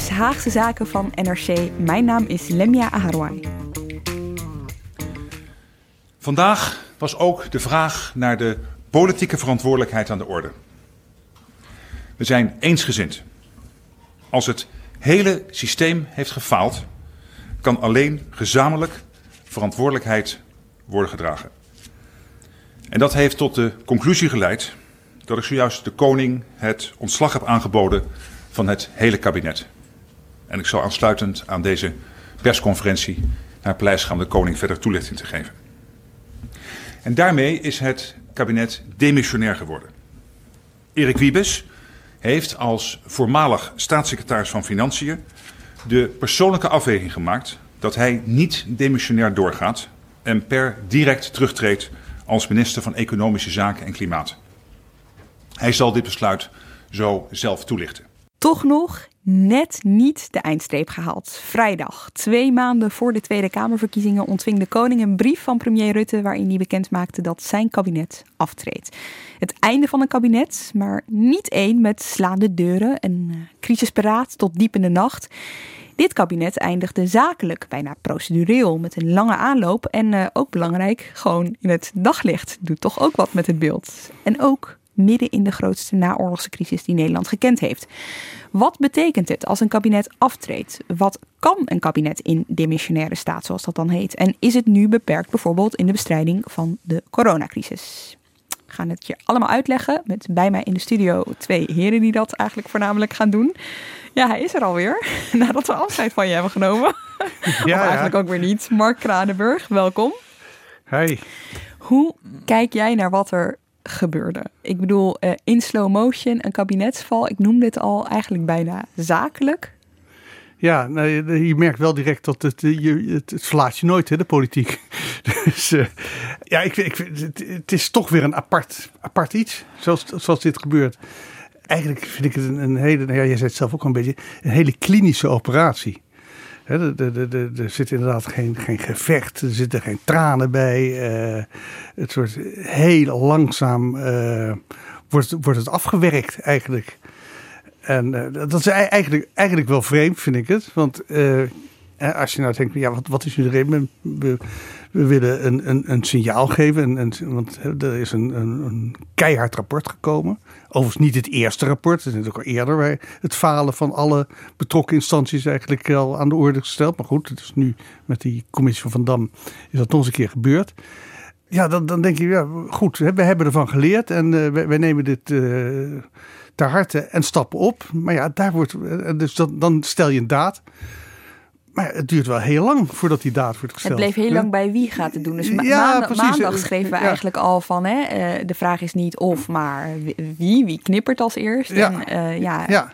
Is Haagse Zaken van NRC. Mijn naam is Lemia Aharwai. Vandaag was ook de vraag naar de politieke verantwoordelijkheid aan de orde. We zijn eensgezind. Als het hele systeem heeft gefaald, kan alleen gezamenlijk verantwoordelijkheid worden gedragen. En dat heeft tot de conclusie geleid dat ik zojuist de koning het ontslag heb aangeboden van het hele kabinet. En ik zal aansluitend aan deze persconferentie naar Paleis gaan de koning verder toelichting te geven. En daarmee is het kabinet demissionair geworden. Erik Wiebes heeft als voormalig staatssecretaris van Financiën de persoonlijke afweging gemaakt dat hij niet demissionair doorgaat en per direct terugtreedt als minister van Economische Zaken en Klimaat. Hij zal dit besluit zo zelf toelichten. Toch nog net niet de eindstreep gehaald. Vrijdag, twee maanden voor de Tweede Kamerverkiezingen, ontving de koning een brief van premier Rutte waarin hij bekend maakte dat zijn kabinet aftreedt. Het einde van een kabinet, maar niet één met slaande deuren en uh, crisisparaat tot diep in de nacht. Dit kabinet eindigde zakelijk, bijna procedureel, met een lange aanloop en uh, ook belangrijk, gewoon in het daglicht. Doet toch ook wat met het beeld. En ook midden in de grootste naoorlogse crisis die Nederland gekend heeft. Wat betekent het als een kabinet aftreedt? Wat kan een kabinet in demissionaire staat, zoals dat dan heet? En is het nu beperkt bijvoorbeeld in de bestrijding van de coronacrisis? We gaan het je allemaal uitleggen met bij mij in de studio twee heren die dat eigenlijk voornamelijk gaan doen. Ja, hij is er alweer, nadat we afscheid van je hebben genomen. Ja, of eigenlijk ook weer niet. Mark Kranenburg, welkom. Hey. Hoe kijk jij naar wat er gebeurde. Ik bedoel, uh, in slow motion, een kabinetsval. Ik noem dit al eigenlijk bijna zakelijk. Ja, je merkt wel direct dat het, je, het, het verlaat je nooit, hè, de politiek. Dus uh, ja, ik, ik, het, is toch weer een apart, apart iets, zoals, zoals dit gebeurt. Eigenlijk vind ik het een, een hele, ja, jij zei het zelf ook al een beetje, een hele klinische operatie. Er zit inderdaad geen, geen gevecht, er zitten geen tranen bij. Uh, het wordt heel langzaam uh, wordt, wordt het afgewerkt eigenlijk. En uh, dat is eigenlijk, eigenlijk wel vreemd, vind ik het. Want als je nou denkt, ja, wat, wat is nu de reden? We, willen een, een, een signaal geven. En, want er is een, een, een, keihard rapport gekomen. Overigens niet het eerste rapport. Het is natuurlijk al eerder bij het falen van alle betrokken instanties eigenlijk al aan de orde gesteld. Maar goed, het is nu met die commissie van Van Dam is dat nog eens een keer gebeurd. Ja, dan, dan denk je, ja, goed, we hebben ervan geleerd en uh, wij, wij, nemen dit uh, ter harte en stappen op. Maar ja, daar wordt, dus dan, dan stel je een daad. Maar het duurt wel heel lang voordat die daad wordt gesteld. Het bleef heel lang bij wie gaat het doen. Dus ma ja, maandag, maandag schreven we ja. eigenlijk al van... Hè, uh, de vraag is niet of, maar wie. Wie knippert als eerst? Ja. En, uh, ja. ja.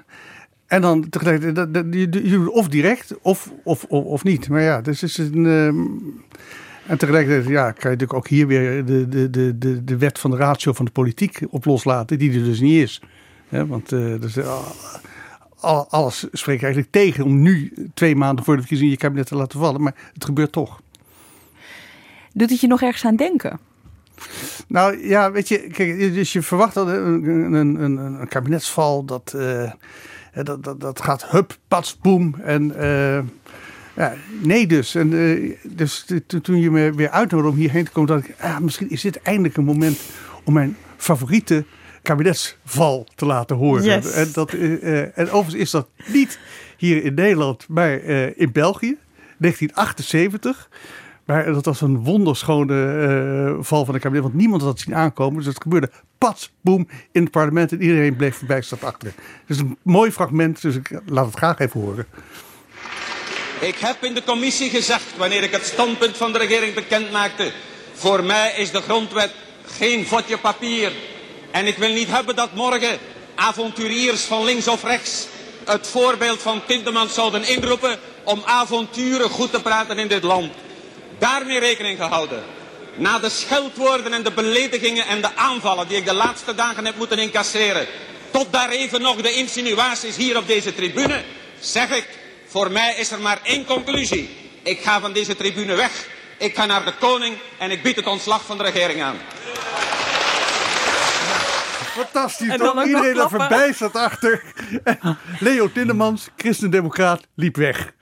En dan tegelijkertijd, of direct of, of, of, of niet. Maar ja, dus is een... Um, en tegelijkertijd ja, kan je natuurlijk ook hier weer de, de, de, de, de wet van de ratio van de politiek op loslaten, die er dus niet is. Want uh, dus, uh, alles spreekt eigenlijk tegen om nu twee maanden voor de verkiezingen je kabinet te laten vallen. Maar het gebeurt toch. Doet het je nog ergens aan denken? Nou ja, weet je, kijk, dus je verwacht dat een, een, een, een kabinetsval, dat, uh, dat, dat, dat gaat hup, pats, boem. En uh, Ja, nee dus. En, uh, dus toen je me weer uitnodigde om hierheen te komen, dacht ik, ah, misschien is dit eindelijk een moment om mijn favoriete kabinetsval te laten horen. Yes. En, dat, uh, en overigens is dat niet hier in Nederland, maar uh, in België, 1978. Maar dat was een wonderschone val van het kabinet, want niemand had het zien aankomen. Dus het gebeurde pats, boem, in het parlement en iedereen bleef verbijsterd achter. Dus een mooi fragment, dus ik laat het graag even horen. Ik heb in de commissie gezegd, wanneer ik het standpunt van de regering bekend maakte, voor mij is de grondwet geen vodje papier. En ik wil niet hebben dat morgen avonturiers van links of rechts het voorbeeld van Tindemans zouden inroepen om avonturen goed te praten in dit land. Daarmee rekening gehouden. Na de scheldwoorden en de beledigingen en de aanvallen die ik de laatste dagen heb moeten incasseren, tot daar even nog de insinuaties hier op deze tribune, zeg ik, voor mij is er maar één conclusie. Ik ga van deze tribune weg, ik ga naar de koning en ik bied het ontslag van de regering aan. Fantastisch, en toch? Iedereen er voorbij zat achter. Leo Tindemans, christendemocraat, liep weg.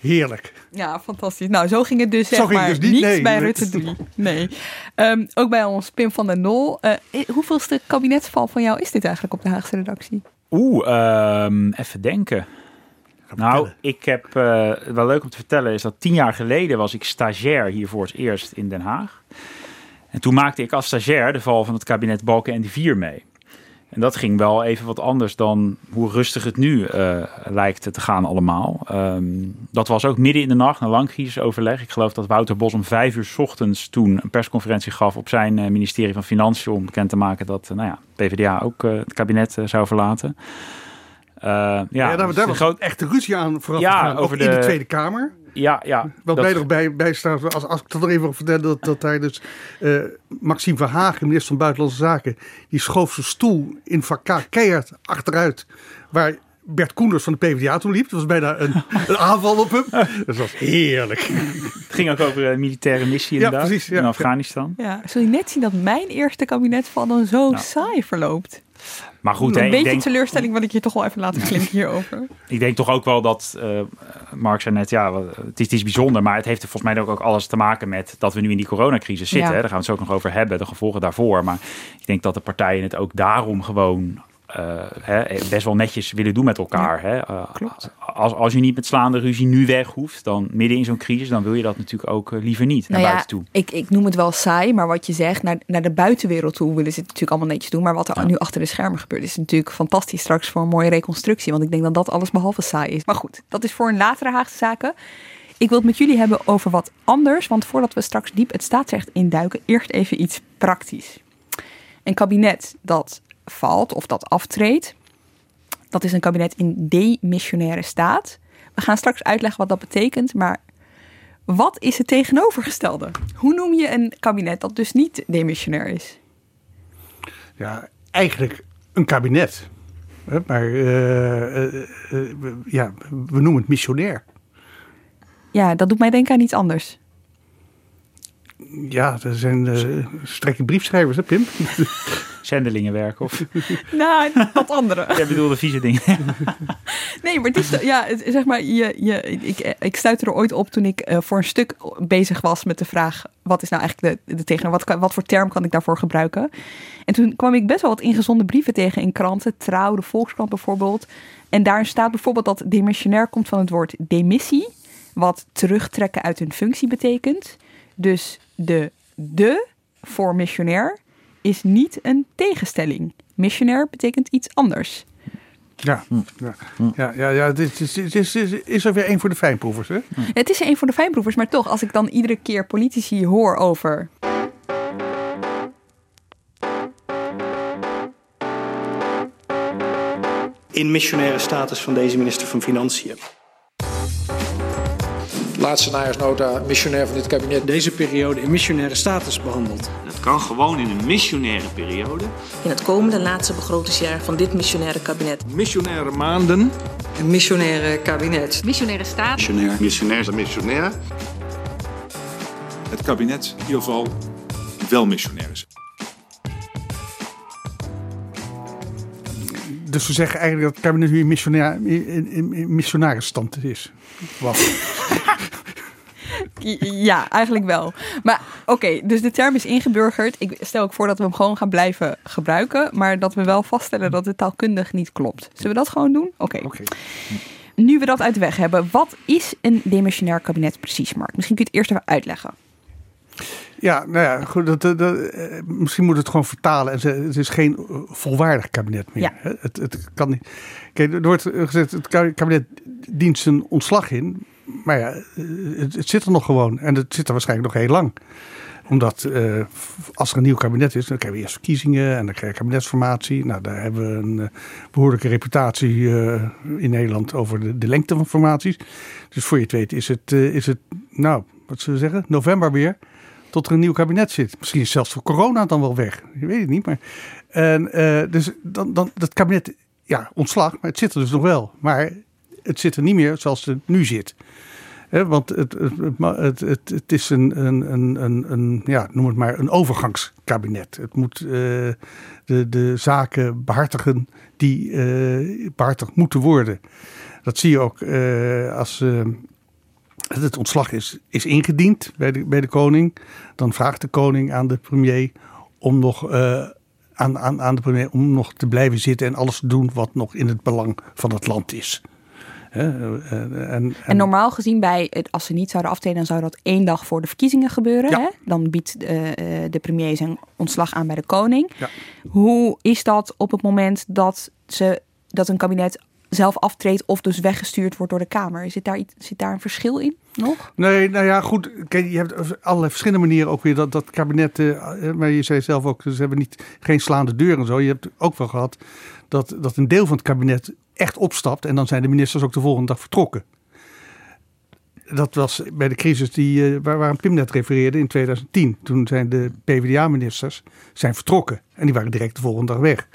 Heerlijk. Ja, fantastisch. Nou, zo ging het dus, zeg maar, dus niet, nee, bij Rutte 3. Nee. Um, ook bij ons Pim van der Nol. Uh, hoeveelste kabinetsval van jou is dit eigenlijk op de Haagse redactie? Oeh, um, even denken. Nou, ik heb uh, wel leuk om te vertellen is dat tien jaar geleden was ik stagiair hier voor het eerst in Den Haag. En toen maakte ik als stagiair de val van het kabinet Balken en de Vier mee. En dat ging wel even wat anders dan hoe rustig het nu uh, lijkt te gaan allemaal. Um, dat was ook midden in de nacht, een lang crisisoverleg. Ik geloof dat Wouter Bos om vijf uur s ochtends toen een persconferentie gaf op zijn uh, ministerie van Financiën om bekend te maken dat uh, nou ja, PvdA ook het kabinet zou verlaten. ja, ja, daar, dus daar was groot... echt ruzie aan vooraf ja, over de... in de Tweede Kamer. Ja, ja. Wat dat... mij nog bij, bij staat, als, als ik dat er even vertellen, dat, dat hij dus uh, Maxime Verhagen, minister van Buitenlandse Zaken, die schoof zijn stoel in vak keihard achteruit, waar Bert Koenders van de PvdA toen liep. Dat was bijna een, een aanval op hem. Dat was heerlijk. Het ging ook over een militaire missie inderdaad, ja, precies, ja, in Afghanistan. Ja, zul je net zien dat mijn eerste kabinet van dan zo nou. saai verloopt? Maar goed, een hè, beetje denk, teleurstelling wat ik je toch wel even laten klinken hierover. Ik denk toch ook wel dat, uh, Mark zei net, ja, het is, het is bijzonder, maar het heeft volgens mij ook, ook alles te maken met dat we nu in die coronacrisis zitten. Ja. Daar gaan we het ook nog over hebben, de gevolgen daarvoor. Maar ik denk dat de partijen het ook daarom gewoon uh, hè, best wel netjes willen doen met elkaar. Ja, hè? Uh, als, als je niet met slaande ruzie nu weg hoeft, dan midden in zo'n crisis, dan wil je dat natuurlijk ook liever niet nou naar buiten toe. Ik, ik noem het wel saai, maar wat je zegt, naar, naar de buitenwereld toe willen ze het natuurlijk allemaal netjes doen. Maar wat er ja. nu achter de schermen gebeurt, is natuurlijk fantastisch straks voor een mooie reconstructie. Want ik denk dat dat alles behalve saai is. Maar goed, dat is voor een latere Haagse zaken. Ik wil het met jullie hebben over wat anders. Want voordat we straks diep het staatsrecht induiken, eerst even iets praktisch. Een kabinet dat valt of dat aftreedt. Dat is een kabinet in demissionaire staat. We gaan straks uitleggen wat dat betekent, maar wat is het tegenovergestelde? Hoe noem je een kabinet dat dus niet demissionair is? Ja, eigenlijk een kabinet. Maar uh, uh, uh, ja, we noemen het missionair. Ja, dat doet mij denken aan iets anders. Ja, dat zijn uh, strekke briefschrijvers, hè, Pim? Zendelingenwerk of... nou, wat andere. Jij bedoelde vieze dingen. nee, maar het is, ja, zeg maar, je, je, ik, ik stuitte er ooit op toen ik uh, voor een stuk bezig was met de vraag, wat is nou eigenlijk de, de tegen, wat, wat voor term kan ik daarvoor gebruiken? En toen kwam ik best wel wat ingezonde brieven tegen in kranten, Trouw, de Volkskrant bijvoorbeeld. En daar staat bijvoorbeeld dat demissionair komt van het woord demissie, wat terugtrekken uit een functie betekent. Dus de de voor missionair is niet een tegenstelling. Missionair betekent iets anders. Ja, ja, ja, ja, ja het is, het is, is, is er weer één voor de fijnproevers. Hè? Het is er één voor de fijnproevers, maar toch, als ik dan iedere keer politici hoor over. In missionaire status van deze minister van Financiën. Laatste najaarsnota, missionair van dit kabinet. Deze periode in missionaire status behandeld. Dat kan gewoon in een missionaire periode. In het komende laatste begrotingsjaar van dit missionaire kabinet. Missionaire maanden. Een missionaire kabinet. Missionaire staat. Missionair. Missionair. Missionair. Het kabinet in ieder geval wel missionair is. Dus we zeggen eigenlijk dat het kabinet nu in, missionair, in, in, in missionarisstand is. Wat? Ja, eigenlijk wel. Maar oké, dus de term is ingeburgerd. Ik stel ook voor dat we hem gewoon gaan blijven gebruiken. Maar dat we wel vaststellen dat het taalkundig niet klopt. Zullen we dat gewoon doen? Oké. Nu we dat uit de weg hebben, wat is een demissionair kabinet precies, Mark? Misschien kun je het eerst even uitleggen. Ja, nou ja, goed, dat, dat, eh, misschien moet het gewoon vertalen. En het is geen volwaardig kabinet meer. Ja. Het, het kan niet. Kijk, er wordt gezegd, het kabinet dient zijn ontslag in. Maar ja, het, het, zit er nog gewoon. En het zit er waarschijnlijk nog heel lang omdat uh, als er een nieuw kabinet is, dan krijgen we eerst verkiezingen en dan krijg je kabinetsformatie. Nou, daar hebben we een uh, behoorlijke reputatie uh, in Nederland over de, de, lengte van formaties. Dus voor je het weet is het, is het, nou, wat zullen we zeggen, november weer. Tot er een nieuw kabinet zit. Misschien is zelfs voor corona dan wel weg. Je weet het niet. Maar, en, dus dan, dan dat kabinet, ja, ontslag, maar het zit er dus nog wel. Maar het zit er niet meer zoals het nu zit want het, het, het, het, is een, een, een, een, ja, noem het maar, een overgangskabinet. Het moet uh, de, de zaken behartigen die uh, behartigd moeten worden. Dat zie je ook uh, als het ontslag is, is ingediend bij de, bij de koning. Dan vraagt de koning aan de premier om nog aan, aan, aan de premier om nog te blijven zitten en alles te doen wat nog in het belang van het land is. En, en, en, normaal gezien, bij, als ze niet zouden aftreden, dan zou dat één dag voor de verkiezingen gebeuren. Hè? Dan biedt de, eh, de premier zijn ontslag aan bij de koning. Ja. Hoe is dat op het moment dat, ze, dat een kabinet zelf aftreedt of dus weggestuurd wordt door de Kamer? Zit daar, zit daar een verschil in nog? Nee, nou ja, goed. Kijk, je hebt allerlei verschillende manieren ook weer dat, dat kabinet. Maar je zei zelf ook, ze hebben niet, geen slaande deur en zo. Je hebt ook wel gehad dat, dat een deel van het kabinet echt opstapt. En dan zijn de ministers ook de volgende dag vertrokken. Dat was bij de crisis die, uh, waar, waar Pim net refereerde in 2010. Toen zijn de PvdA-ministers zijn vertrokken. En die waren direct de volgende dag weg.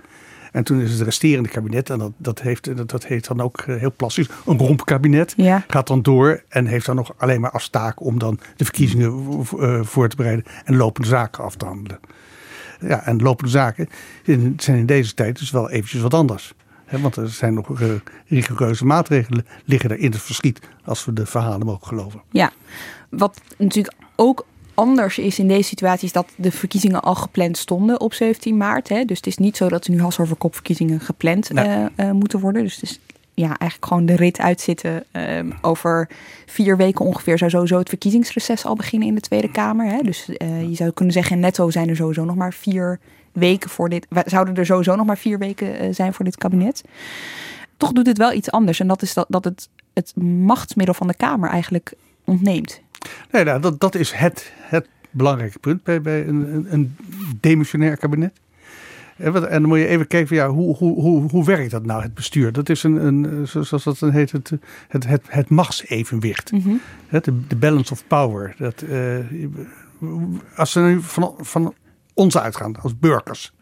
En toen is het resterende kabinet, en dat, dat, heeft, dat, dat heet dan ook eh, heel plastisch, een rompkabinet. Ja. Gaat dan door en heeft dan nog alleen maar als taak om dan de verkiezingen uh, voor te bereiden en lopende zaken af te handelen. Ja, en lopende zaken zijn in deze tijd dus wel eventjes wat anders want er zijn nog uh, rigoureuze maatregelen liggen er in het verschiet als we de verhalen mogen geloven. Ja, wat natuurlijk ook anders is in deze situatie is dat de verkiezingen al gepland stonden op 17 maart. Hè? Dus het is niet zo dat er nu hals over kop verkiezingen gepland uh, uh, moeten worden. Dus het is ja, eigenlijk gewoon de rit uitzitten. Um, over vier weken ongeveer zou sowieso het verkiezingsreces al beginnen in de Tweede Kamer. Hè? Dus je zou kunnen zeggen, netto zijn er sowieso nog maar vier weken voor dit. Zouden er sowieso nog maar vier weken eh, zijn voor dit kabinet. Toch doet het wel iets anders. En dat is dat, dat het het machtsmiddel van de Kamer eigenlijk ontneemt. Nee, nou, dat, dat is het, het belangrijke punt bij, bij een, een demissionair kabinet. En dan moet je even kijken, van, ja, hoe, hoe, hoe, hoe werkt dat nou, het bestuur? Dat is een, een zoals dat dan heet, het, het, het, het machtsevenwicht. Mm -hmm. de, de balance of power. Dat, uh, als ze nu van, van ons uitgaan als burgers.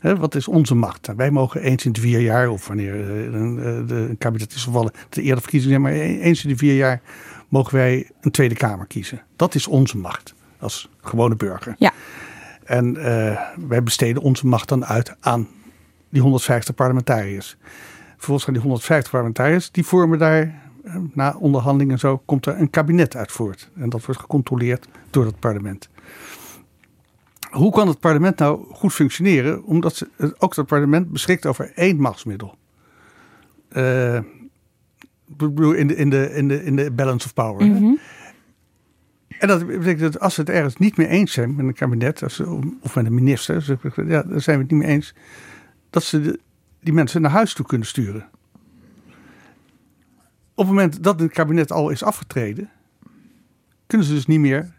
wat is onze macht? Nou, wij mogen eens in de vier jaar, of wanneer eh, een, eh, de, kabinet is gevallen, de eerder verkiezingen maar eens in de vier jaar mogen wij een Tweede Kamer kiezen. Dat is onze macht als gewone burger. Ja. En uh, wij besteden onze macht dan uit aan die 150 parlementariërs. Vervolgens gaan die 150 parlementariërs, die vormen daar, na onderhandelingen en zo, komt er een kabinet uit voort. En dat wordt gecontroleerd door het parlement hoe kan het parlement nou goed functioneren? Omdat ze, ook het parlement beschikt over één machtsmiddel. Uh, in de, in, de, in, de, in de balance of power. Mhm. En dat betekent dat als ze het ergens niet mee eens zijn met een kabinet of met een minister, ja, dan zijn we het niet mee eens, dat ze die mensen naar huis toe kunnen sturen. Op het moment dat het kabinet al is afgetreden, kunnen ze dus niet meer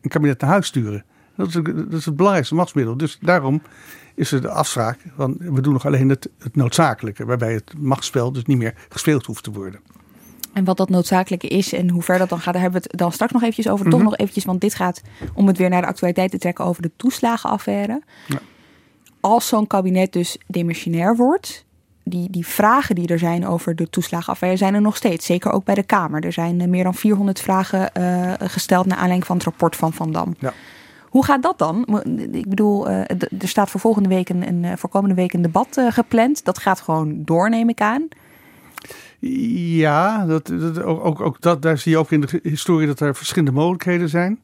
een kabinet naar huis sturen. Dat is, dat is het belangrijkste machtsmiddel. Dus daarom is er de afspraak van we doen nog alleen het, het noodzakelijke. Waarbij het machtsspel dus niet meer gespeeld hoeft te worden. En wat dat noodzakelijke is en hoe ver dat dan gaat, daar hebben we het dan straks nog eventjes over. Toch mhm. nog eventjes, want dit gaat om het weer naar de actualiteit te trekken over de toeslagenaffaire. Ja. Als zo'n kabinet dus demissionair wordt, die, die vragen die er zijn over de toeslagenaffaire zijn er nog steeds. Zeker ook bij de Kamer. Er zijn eh, meer dan 400 vragen uh, gesteld naar aanleiding van het rapport van Van Dam. Ja. Hoe gaat dat dan? Ik bedoel, eh, er staat voor volgende week een, een eh, voor komende week een debat eh, gepland. Dat gaat gewoon door, neem ik aan. Ja, dat, dat, ook, ook, dat, daar zie je ook in de historie dat er verschillende mogelijkheden zijn.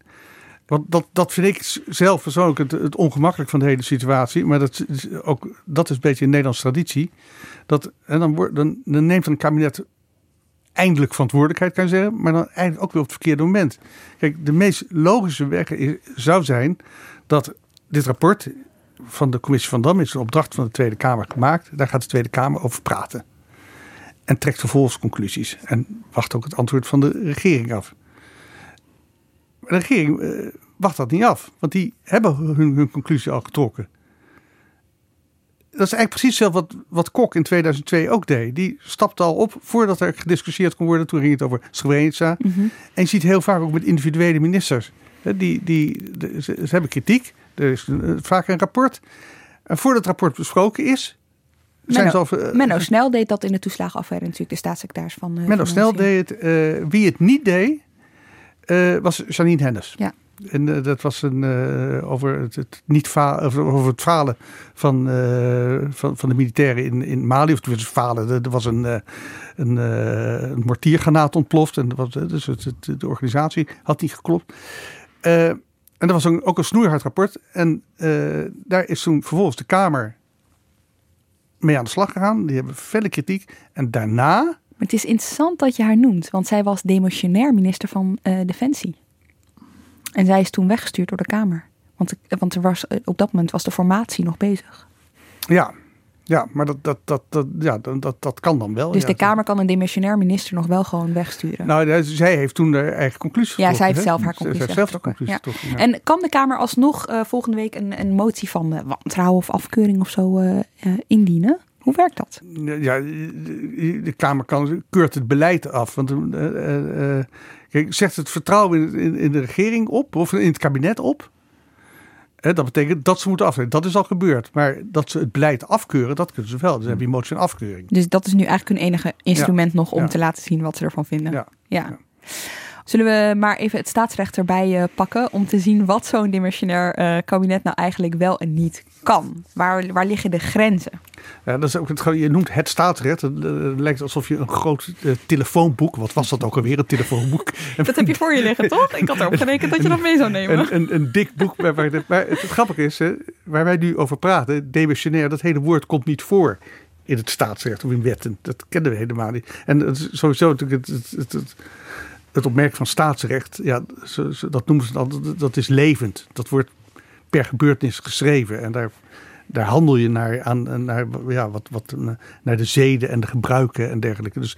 Want dat, dat vind ik zelf persoonlijk het, het ongemakkelijk van de hele situatie. Maar dat is, ook, dat is een beetje een Nederlandse traditie. Dat, en dan, wordt, dan, dan neemt een kabinet eindelijk verantwoordelijkheid, kan zeggen. Maar dan eigenlijk ook weer op het verkeerde moment. Kijk, de meest logische weg zou zijn dat dit rapport van de commissie van Dam is een opdracht van de Tweede Kamer gemaakt. Daar gaat de Tweede Kamer over praten. En trekt vervolgens conclusies. En wacht ook het antwoord van de regering af. De regering uh, wacht dat niet af. Want die hebben hun, hun, conclusie al getrokken. Dat is eigenlijk precies hetzelfde wat, wat Kok in 2002 ook deed. Die stapte al op voordat er gediscussieerd kon worden. Toen ging het over Srebrenica. Mm -hmm. En je ziet heel vaak ook met individuele ministers. Die, die, ze, ze, hebben kritiek. Er is een, vaak een rapport. En voordat het rapport besproken is, Menno, al, uh, Menno Snel deed dat in de toeslagenaffaire natuurlijk, de staatssecretaris van. Uh, Menno Snel deed het. Uh, wie het niet deed, was Janine Hennis. Ja. En dat was een, over, het, niet over, het falen van, van, van de militairen in, in Mali. Of het falen, er was een, een, een ontploft. En was, dus het, de organisatie had niet geklopt. en dat was ook een snoeihard rapport. En daar is toen vervolgens de Kamer mee aan de slag gegaan. Die hebben felle kritiek. En daarna. Maar het is interessant dat je haar noemt, want zij was demissionair minister van Defensie. En zij is toen weggestuurd door de Kamer. Want, want er was, op dat moment was de formatie nog bezig. Ja, ja, maar dat, dat, dat, dat, ja, dat, dat kan dan wel. Dus ja. de Kamer kan een demissionair minister nog wel gewoon wegsturen? Nou, zij heeft toen de eigen conclusie Ja, zij heeft zelf haar conclusie zij heeft zelf de conclusie ja. ja. En kan de Kamer alsnog uh, volgende week een, een motie van uh, wantrouwen of afkeuring of zo uh, indienen? Hoe werkt dat? Ja, de, Kamer kan, keurt het beleid af. Want zegt het vertrouwen in, in, in de regering op of in het kabinet op? dat betekent dat ze moeten afkeuren. Dat is al gebeurd. Maar dat ze het beleid afkeuren, dat kunnen ze wel. Dus heb je motie van afkeuring. Dus dat is nu eigenlijk hun enige instrument ja. nog om ja. te laten zien wat ze ervan vinden. Ja. ja. Zullen we maar even het staatsrecht erbij uh, pakken om te zien wat zo'n dimensionair uh, kabinet nou eigenlijk wel en niet kan? Waar, waar liggen de grenzen? Ja, dat is ook het, je noemt het staatsrecht. Het lijkt alsof je een groot uh, telefoonboek, wat was dat ook alweer, een telefoonboek? Dat heb je voor je liggen, toch? Ik had erop gerekend dat je dat mee zou nemen. Een, een, een dik boek. Waar, het, het grappige is, hè, waar wij nu over praten, demissionair, dat hele woord komt niet voor in het staatsrecht of in wetten. Dat kennen we helemaal niet. En is sowieso natuurlijk het, het, het het opmerken van staatsrecht, ja, dat noemen ze dan, dat is levend. Dat wordt per gebeurtenis geschreven. En daar, daar handel je naar, aan, naar, ja, wat, wat, naar de zeden en de gebruiken en dergelijke. Dus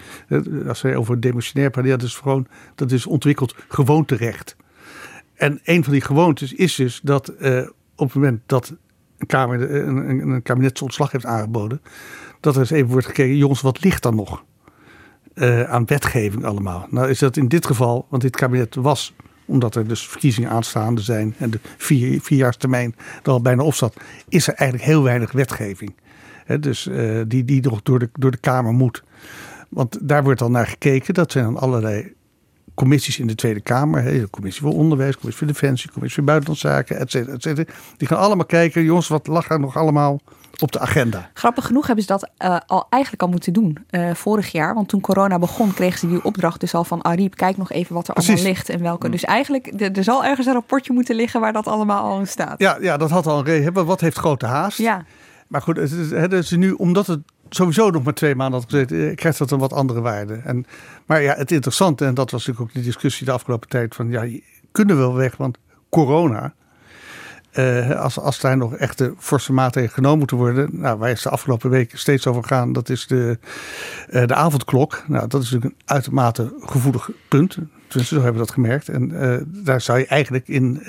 als wij over demissionair praten, ja, dat is gewoon, dat is ontwikkeld gewoonterecht. En een van die gewoontes is dus dat uh, op het moment dat een, kamer, een, een, een kabinetsontslag heeft aangeboden, dat er eens even wordt gekeken, jongens, wat ligt dan nog? Aan wetgeving allemaal. Nou is dat in dit geval, want dit kabinet was, omdat er dus verkiezingen aanstaande zijn en de vier, vierjaarstermijn er al bijna op zat, is er eigenlijk heel weinig wetgeving. Dus uh, die, die nog door de, door de Kamer moet. Want daar wordt dan naar gekeken. Dat zijn dan allerlei commissies in de Tweede Kamer. He, de commissie voor onderwijs, commissie voor defensie, commissie voor buitenlandse zaken, et cetera, et cetera. Die gaan allemaal kijken, jongens, wat lag er nog allemaal op de agenda. Grappig genoeg hebben ze dat uh, al eigenlijk al moeten doen uh, vorig jaar. Want toen corona begon, kregen ze die opdracht dus al van Ariep. Kijk nog even wat er Precies. allemaal ligt en welke. Dus eigenlijk, er zal ergens een rapportje moeten liggen waar dat allemaal al in staat. Ja, ja dat had al een reden. Wat heeft grote haast? Ja. Maar goed, het is, het is nu, omdat het sowieso nog maar twee maanden had gezeten, krijgt dat een wat andere waarde. En, maar ja, het interessante, en dat was natuurlijk ook de discussie de afgelopen tijd, van ja, kunnen we wel weg, want corona, uh, als, als daar nog echte forse maatregelen genomen moeten worden. Nou, waar is de afgelopen week steeds over gaan, dat is de, uh, de avondklok. Nou, dat is natuurlijk een uitermate gevoelig punt. Tenminste, zo hebben we dat gemerkt. En uh, daar zou je eigenlijk in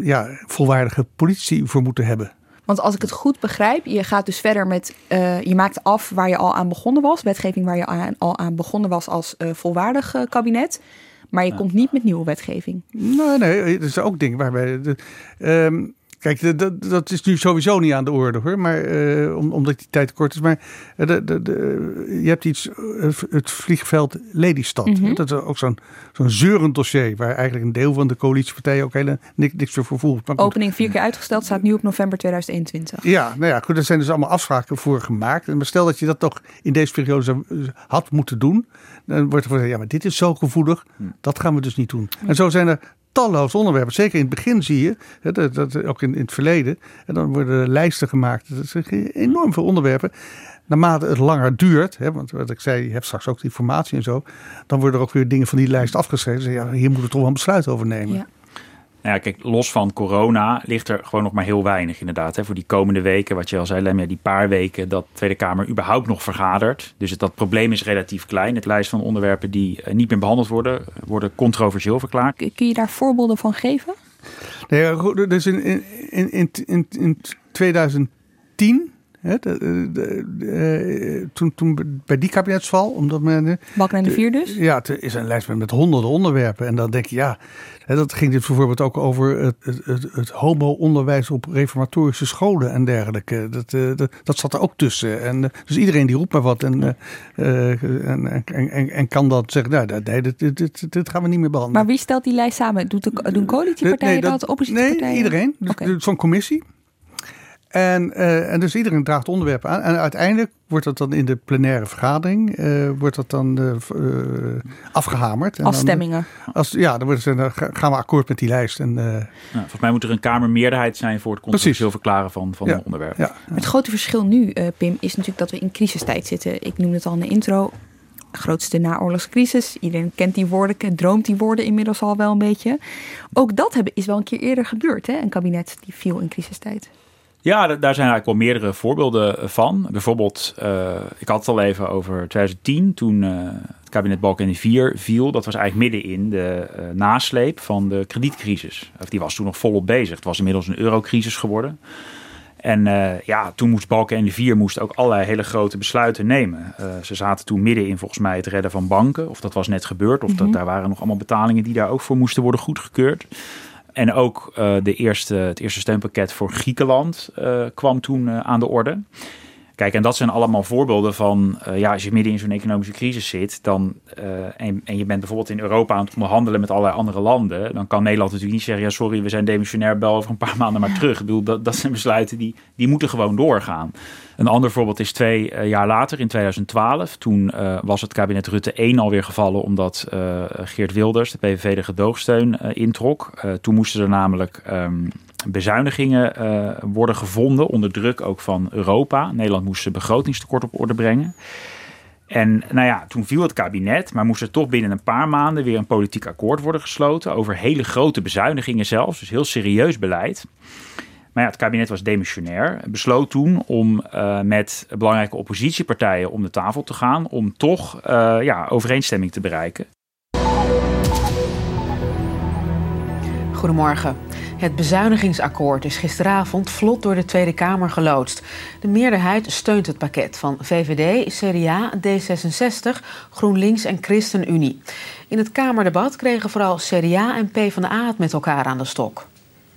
ja, volwaardige politie voor moeten hebben. Want als ik het goed begrijp, je gaat dus verder met, je maakt af waar je al aan begonnen was, wetgeving waar je aan, al aan begonnen was als volwaardig kabinet. Maar je ja. komt niet met nieuwe wetgeving. Nee, nee, er zijn ook dingen waarbij. De, um, Kijk, dat, dat is nu sowieso niet aan de orde hoor, maar, uh, omdat die tijd kort is. Maar de, de, de, je hebt iets, het vliegveld Lelystad. Mm -hmm. Dat is ook zo'n zo'n zeurend dossier, waar eigenlijk een deel van de coalitiepartijen ook helemaal niks, niks voor voelt. Opening vier keer uitgesteld, staat nu op november 2021. Ja, nou ja, goed, er zijn dus allemaal afspraken voor gemaakt. Maar stel dat je dat toch in deze periode had moeten doen, dan wordt er gezegd, ja, maar dit is zo gevoelig, hm. dat gaan we dus niet doen. En zo zijn er talloze onderwerpen. Zeker in het begin zie je, dat, dat, ook in, in het verleden. En dan worden lijsten gemaakt. Dat zijn enorm veel onderwerpen. Naarmate het langer duurt, hè, want wat ik zei, je hebt straks ook die informatie en zo. Dan worden er ook weer dingen van die lijst afgeschreven. Dus ja, hier moeten we toch wel een besluit over nemen. Ja. Nou ja, kijk, los van corona ligt er gewoon nog maar heel weinig inderdaad. Hè, voor die komende weken, wat je al zei, Lemja, die paar weken dat de Tweede Kamer überhaupt nog vergadert. Dus het, dat probleem is relatief klein. Het lijst van onderwerpen die uh, niet meer behandeld worden, worden controversieel verklaard. Kun je daar voorbeelden van geven? Nee, dus in, in, in, in, in 2010 He, de, de, de, toen, toen bij die kabinetsval, omdat men. Balken en de vier dus? Ja, er is een lijst met, met honderden onderwerpen. En dan denk je, ja, hè, dat ging dit bijvoorbeeld ook over het, het, het, het homo-onderwijs op reformatorische scholen en dergelijke. Dat, uh, dat, dat, zat er ook tussen. En, uh, dus iedereen die roept maar wat en, uh, en, en, en, en, kan dat zeggen, nou, nee, dit, dit, dit, dit, gaan we niet meer behandelen. Maar wie stelt die lijst samen? Doet de, doen coalitiepartijen nee, dat, dat, oppositiepartijen? Nee, iedereen. Dus, okay. Zo'n commissie. En, uh, en dus iedereen draagt onderwerpen aan. En uiteindelijk wordt dat dan in de plenaire vergadering uh, wordt dat dan uh, afgehamerd. En Afstemmingen. Dan, als, ja, dan, wordt, dan gaan we akkoord met die lijst. En, ja, volgens mij moet er een kamermeerderheid zijn voor het controversieel verklaren van, van ja, een onderwerp. Ja, Het grote verschil nu, Pim, is natuurlijk dat we in crisistijd zitten. Ik noemde het al in de intro. Grootste naoorlogscrisis. Iedereen kent die woorden, droomt die woorden inmiddels al wel een beetje. Ook dat hebben, is wel een keer eerder gebeurd, hè? een kabinet die viel in crisistijd. Ja, daar zijn eigenlijk wel meerdere voorbeelden van. Bijvoorbeeld, uh, ik had het al even over 2010, toen uh, het kabinet Balkenende 4 viel. Dat was eigenlijk midden in de uh, nasleep van de kredietcrisis. Of die was toen nog volop bezig. Het was inmiddels een eurocrisis geworden. En ja, toen moest Balkenende 4 moest ook allerlei hele grote besluiten nemen. ze zaten toen midden in volgens mij het redden van banken. Of dat was net gebeurd. Of dat, mhm. daar waren nog allemaal betalingen die daar ook voor moesten worden goedgekeurd. En ook uh, de eerste, het eerste steunpakket voor Griekenland uh, kwam toen uh, aan de orde. Kijk, en dat zijn allemaal voorbeelden van, ja, als je midden in zo'n economische crisis zit, dan, en, en je bent bijvoorbeeld in Europa aan het onderhandelen met allerlei andere landen, dan kan Nederland natuurlijk niet zeggen, ja, sorry, we zijn demissionair, bel over een paar maanden maar terug. Ik bedoel, dat, dat zijn besluiten die, die moeten gewoon doorgaan. Een ander voorbeeld is twee uh, jaar later, in 2012. Toen was het kabinet Rutte 1 alweer gevallen omdat Geert Wilders, de PVV, de gedoogsteun introk. toen moesten er namelijk um, bezuinigingen worden gevonden onder druk ook van Europa. Nederland moest zijn begrotingstekort op orde brengen. En nou ja, toen viel het kabinet, maar moest er toch binnen een paar maanden weer een politiek akkoord worden gesloten over hele grote bezuinigingen zelfs, dus heel serieus beleid. Maar ja, het kabinet was demissionair. Besloot toen om uh, met belangrijke oppositiepartijen om de tafel te gaan. Om toch uh, ja, overeenstemming te bereiken. Goedemorgen. Het bezuinigingsakkoord is gisteravond vlot door de Tweede Kamer geloodst. De meerderheid steunt het pakket van VVD, CDA, D66, GroenLinks en ChristenUnie. In het Kamerdebat kregen vooral CDA en PvdA het met elkaar aan de stok.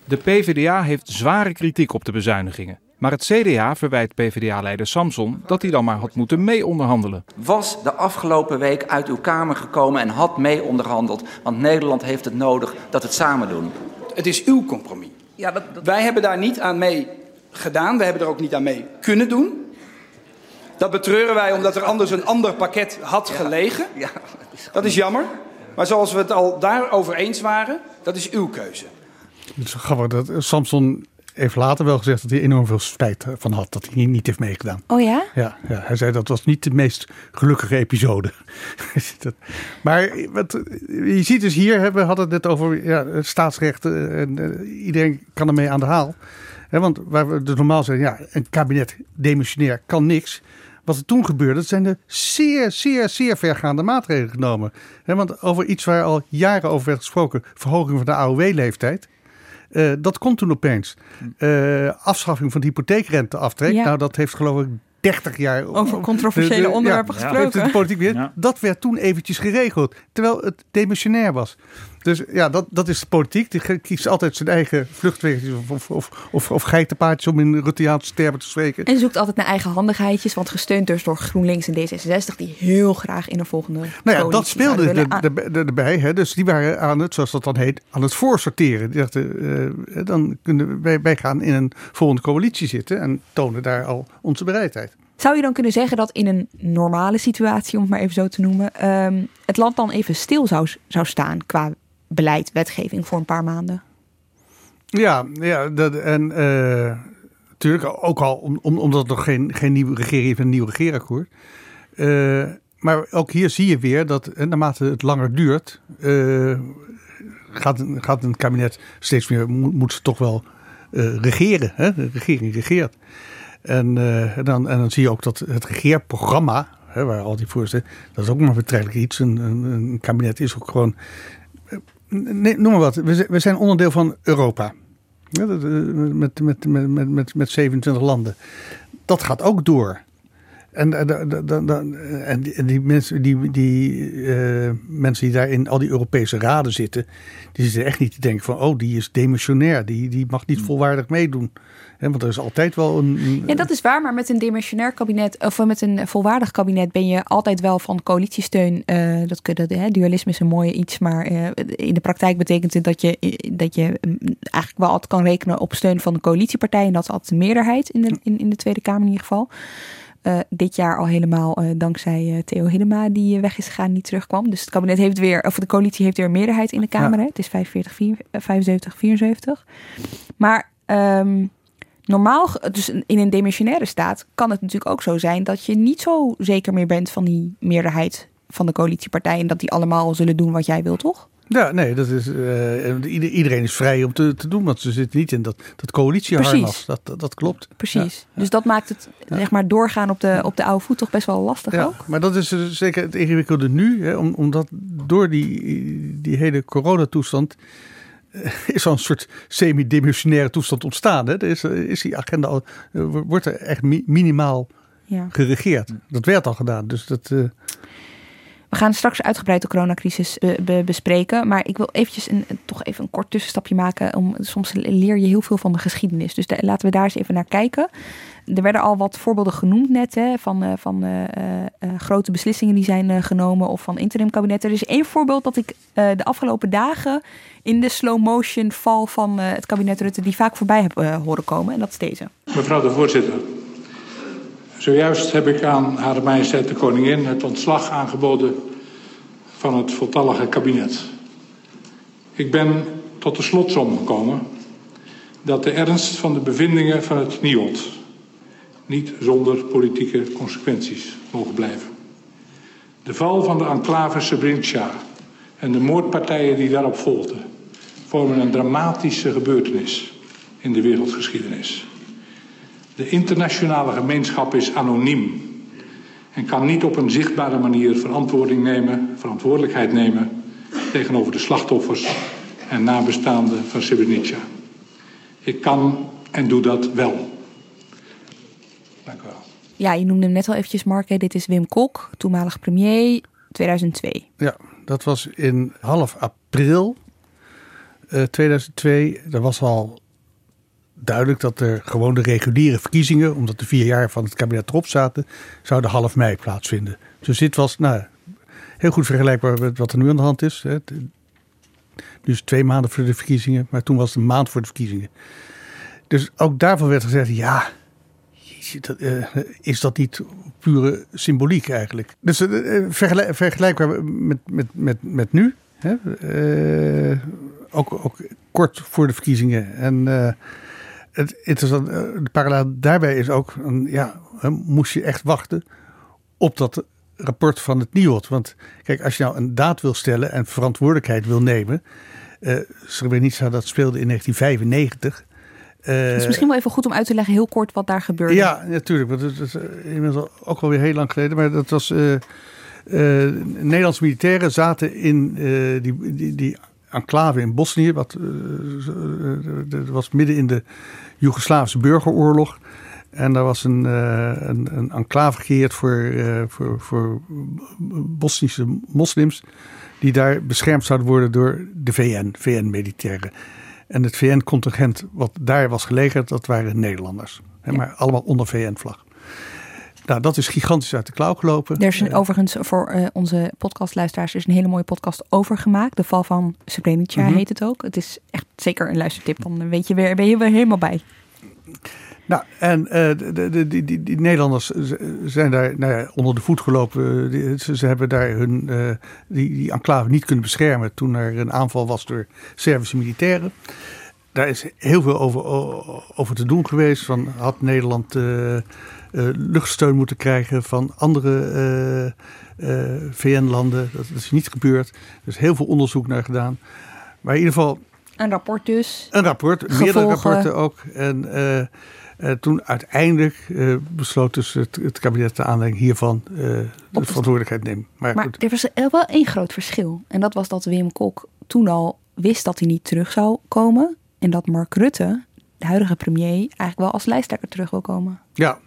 De PvdA heeft zware kritiek op de bezuinigingen. Maar het CDA verwijt PvdA-leider Samson dat hij dan maar had moeten mee-onderhandelen. Was de afgelopen week uit uw Kamer gekomen en had mee-onderhandeld. Want Nederland heeft het nodig dat we het samen doen. Het is uw compromis. Ja, dat, dat... Wij hebben daar niet aan mee gedaan. We hebben er ook niet aan mee kunnen doen. Dat betreuren wij omdat er anders een ander pakket had ja, gelegen. Ja, dat, is dat is jammer. Maar zoals we het al daarover eens waren, dat is uw keuze. Het is grappig dat Samson heeft later wel gezegd dat hij enorm veel spijt van had dat hij niet heeft meegedaan. Oh ja? Ja, ja hij zei dat was niet de meest gelukkige episode. maar wat, je ziet dus hier, we hadden het net over ja, staatsrecht en iedereen kan ermee aan de haal. Want waar we dus normaal zeggen, ja, een kabinet demissionair kan niks. Wat er toen gebeurde, dat zijn er zeer, zeer, zeer vergaande maatregelen genomen. Want over iets waar al jaren over werd gesproken, verhoging van de AOW-leeftijd. Uh, dat komt toen opeens. Uh, afschaffing van de hypotheekrenteaftrek. Ja. Nou, dat heeft geloof ik 30 jaar. Over controversiële onderwerpen ja, gesproken. De politiek weer. Dat werd toen eventjes geregeld. Terwijl het demissionair was. Dus ja, dat, dat is de politiek. Die kiest altijd zijn eigen vluchtwegen of, of, of, of geitenpaardjes om in Rutteaanse termen te spreken. En zoekt altijd naar eigen handigheidjes, want gesteund dus door GroenLinks en D66, die heel graag in een volgende. Nou ja, dat speelde erbij. Hè? Dus die waren aan het, zoals dat dan heet, aan het voorsorteren. Die dachten, uh, dan kunnen wij, wij gaan in een volgende coalitie zitten en tonen daar al onze bereidheid. Zou je dan kunnen zeggen dat in een normale situatie, om het maar even zo te noemen, ehm, het land dan even stil zou, zou staan qua beleid, wetgeving voor een paar maanden? Ja, ja dat, en natuurlijk ook al om, om, omdat er nog geen, geen nieuwe regering heeft, een nieuw regeerakkoord. Uh, maar ook hier zie je weer dat eh, naarmate het langer duurt, gaat, gaat een kabinet steeds meer, moet, moet ze toch wel regeren. Hè? De regering regeert. En, dan, en dan zie je ook dat het regeerprogramma, hè, waar al die voorstellen, dat is ook maar betrekkelijk iets. Een, een, een kabinet is ook gewoon nee, noem maar wat. We zijn onderdeel van Europa. met, met, met, met, met 27 landen. Dat gaat ook door. En, en, en die, mensen, die, die uh, mensen die daar in al die Europese raden zitten, die zitten echt niet te denken van, oh, die is demissionair, die, die mag niet volwaardig meedoen want er is altijd wel een, Ja, dat is waar. Maar met een demissionair kabinet, of met een volwaardig kabinet, ben je altijd wel van coalitiesteun. Uh, dat, dat, hè, dualisme is een mooie iets. Maar uh, in de praktijk betekent het dat je, dat je mm, eigenlijk wel altijd kan rekenen op steun van de coalitiepartij. En dat is altijd de meerderheid in de, in, in de Tweede Kamer in ieder geval. Uh, dit jaar al helemaal uh, dankzij uh, Theo Hiddema die weg is gegaan, niet terugkwam. Dus het kabinet heeft weer, of de coalitie heeft weer een meerderheid in de Kamer. Ja. Hè? Het is 45, 4, 75, 74. Maar um, normaal, dus in een demissionaire staat, kan het natuurlijk ook zo zijn dat je niet zo zeker meer bent van die meerderheid van de coalitiepartijen. En dat die allemaal zullen doen wat jij wil, toch? Ja, nee, dat is, uh, iedereen is vrij om te, te doen, want ze zitten niet in dat, dat coalitieharnas. Dat, dat, dat, klopt. Precies. Ja, dus dat maakt het, zeg maar, doorgaan op de, op de oude voet toch best wel lastig ja, ook. Maar dat is zeker het ingewikkelde nu, hè, omdat door die, die hele coronatoestand is een soort semi-dimensionaire toestand ontstaan. Hè? Is, is die agenda al, wordt er echt minimaal ja. geregeerd. Dat werd al gedaan. Dus dat. Uh... We gaan straks uitgebreid de coronacrisis be bespreken. Maar ik wil eventjes een, toch even een kort tussenstapje maken. Om, soms leer je heel veel van de geschiedenis. Dus de, laten we daar eens even naar kijken. Er werden al wat voorbeelden genoemd net hè, van, uh, van uh, uh, grote beslissingen die zijn genomen of van interimkabinetten. Er is één voorbeeld dat ik de afgelopen dagen in de slow motion val van het kabinet Rutte die vaak voorbij heb horen komen. En dat is deze. Mevrouw de voorzitter, zojuist heb ik aan Hare Majesteit de Koningin het ontslag aangeboden van het voltallige kabinet. Ik ben tot de slotsom gekomen dat de ernst van de bevindingen van het NIOD niet zonder politieke consequenties mogen blijven. De val van de enclave Srebrenica en de moordpartijen die daarop volgden vormen een dramatische gebeurtenis in de wereldgeschiedenis. De internationale gemeenschap is anoniem en kan niet op een zichtbare manier verantwoording nemen, verantwoordelijkheid nemen tegenover de slachtoffers en nabestaanden van Srebrenica. Ik kan en doe dat wel. Ja, je noemde hem net al eventjes, Mark. Dit is Wim Kok, toenmalig premier, 2002. Ja, dat was in half april uh, 2002. Er was al duidelijk dat er gewoon de reguliere verkiezingen, omdat de vier jaar van het kabinet erop zaten, zouden half mei plaatsvinden. Dus dit was nou, heel goed vergelijkbaar met wat er nu aan de hand is. Hè. Nu is twee maanden voor de verkiezingen, maar toen was het een maand voor de verkiezingen. Dus ook daarvan werd gezegd, ja, eh, is dat niet pure symboliek eigenlijk? Dus uh, vergelijkbaar met, met, met, met nu. Hè? Uh, ook, ook kort voor de verkiezingen. En het interessant, de parallel daarbij is ook, ja, moest je echt wachten op dat rapport van het NIOD. Want kijk, als je nou een daad wil stellen en verantwoordelijkheid wil nemen. Uh, Srebrenica dat speelde in 1995. Uh, het is misschien wel even goed om uit te leggen, heel kort, wat daar gebeurde. Ja, natuurlijk. Want het is inmiddels ook alweer heel lang geleden. Maar dat was. Uh, uh, Nederlandse militairen zaten in die, die, die enclave in Bosnië. Wat, dat was midden in de Joegoslavische burgeroorlog. En daar was een, een, een enclave gecreëerd voor, voor, voor Bosnische moslims. die daar beschermd zouden worden door de VN, VN-militairen. En het VN-contingent wat daar was gelegerd, dat waren Nederlanders. Hè, Maar allemaal onder VN-vlag. Nou, dat is gigantisch uit de klauw gelopen. Er is een, overigens voor eh, onze podcastluisteraars is een hele mooie podcast over gemaakt. De val van Srebrenica Mhm. heet het ook. Het is echt zeker een luistertip. Dan weet je weer, ben je weer helemaal bij. Nou, en eh, de, de, die, die, die Nederlanders zijn daar nou ja, onder de voet gelopen. Die- Ze, ze hebben daar hun, eh, die, die enclave niet kunnen beschermen toen er een aanval was door Servische militairen. Daar is heel veel over, over te doen geweest. Van, had Nederland eh, eh, luchtsteun moeten krijgen van andere eh, eh, VN-landen? Dat, dat is niet gebeurd. Er is heel veel onderzoek naar gedaan. Maar in ieder geval, Een rapport dus. een rapport, meerdere rapporten ook. En toen uiteindelijk besloot dus het, kabinet de aanleiding hiervan de verantwoordelijkheid nemen. Maar, maar er was wel één groot verschil. En dat was dat Wim Kok toen al wist dat hij niet terug zou komen. En dat Mark Rutte, de huidige premier, eigenlijk wel als lijsttrekker terug wil komen. Ja,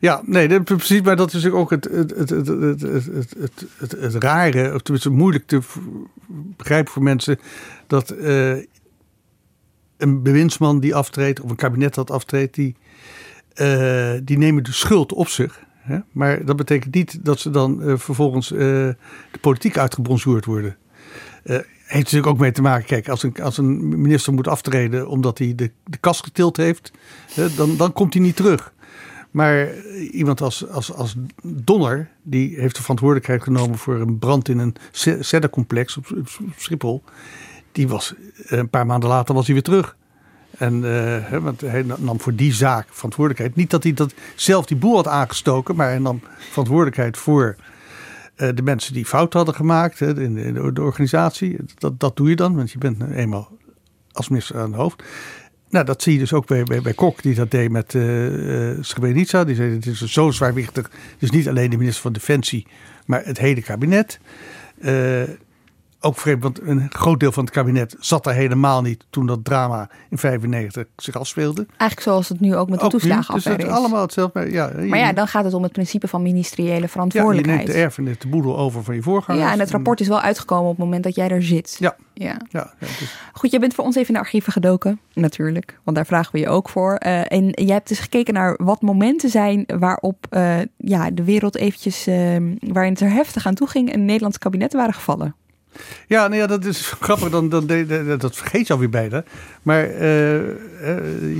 ja, nee, precies. Maar dat is ook het, het, het, het, het, het, het, rare, of tenminste moeilijk te begrijpen voor mensen, dat een bewindsman die aftreedt, of een kabinet dat aftreedt, die, eh, die nemen de schuld op zich. Hè? Maar dat betekent niet dat ze dan eh, vervolgens eh, de politiek uitgebonjourd worden. Heeft natuurlijk ook mee te maken, kijk, als een, als een minister moet aftreden omdat hij de, de kas getild heeft, dan, dan komt hij niet terug. Maar iemand als, als, als Donner, die heeft de verantwoordelijkheid genomen voor een brand in een CEDA-complex op, op Schiphol. Die was eh, een paar maanden later was hij weer terug. En hè, want hij nam voor die zaak verantwoordelijkheid. Niet dat hij dat zelf die boel had aangestoken, maar hij nam verantwoordelijkheid voor eh, de mensen die fout hadden gemaakt hè, in, de, organisatie. Dat, dat doe je dan, want je bent eenmaal als minister aan het hoofd. Nou, dat zie je dus ook bij, bij, Kok, die dat deed met Srebrenica. Die zei, het is zo zwaarwichtig. Dus niet alleen de minister van Defensie, maar het hele kabinet. Eh, ook vreemd, want een groot deel van het kabinet zat daar helemaal niet toen dat drama in 95 zich afspeelde. Eigenlijk zoals het nu ook met de nu, dus is. allemaal hetzelfde. Maar ja, Maar ja, dan gaat het om het principe van ministeriële ja, je verantwoordelijkheid. neemt de erfenis, de boedel over van je voorgangers. Ja, en het rapport is wel uitgekomen op het moment dat jij er zit. Ja. ja. Ja, ja, dus- Goed, jij bent voor ons even in de archieven gedoken. Natuurlijk, want daar vragen we je ook voor. Eh, en jij hebt dus gekeken naar wat momenten zijn waarop eh, ja, de wereld eventjes, eh, waarin het er heftig aan toe ging en Nederlandse kabinetten waren gevallen. Ja, nou ja, dat is grappig. Dan, dan, dat vergeet je alweer bijna. Maar eh, eh,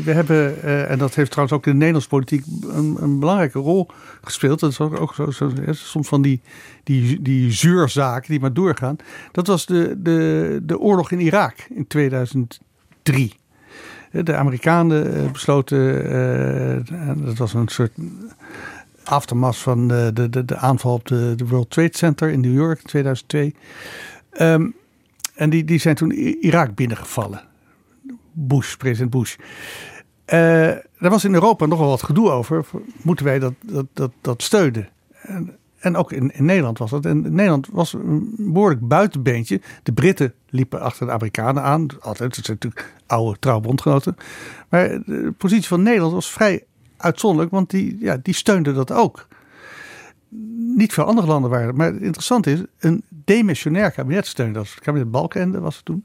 we hebben, eh, en dat heeft trouwens ook in de Nederlandse politiek een, een belangrijke rol gespeeld. Dat is ook, ook zo, zo, soms van die, die, die zuurzaken die maar doorgaan. Dat was de, de, de oorlog in Irak in 2003. Eh, De Amerikanen besloten, en dat was een soort aftermath van de, de, de, de aanval op de, de World Trade Center in New York in 2002. Ehm, en die, die zijn toen Irak binnengevallen. Bush, president Bush. Eh daar was in Europa nogal wat gedoe over. Moeten wij dat, dat, dat, dat steunen? En, en ook in, in Nederland was dat. En Nederland was een behoorlijk buitenbeentje. De Britten liepen achter de Amerikanen aan. Altijd, het zijn natuurlijk oude trouwbondgenoten. Maar de positie van Nederland was vrij uitzonderlijk, want die, ja, die steunden dat ook. Niet veel andere landen waren het. Maar het interessante is, een demissionair kabinet steunde dat. Het kabinet Balkenende was het toen.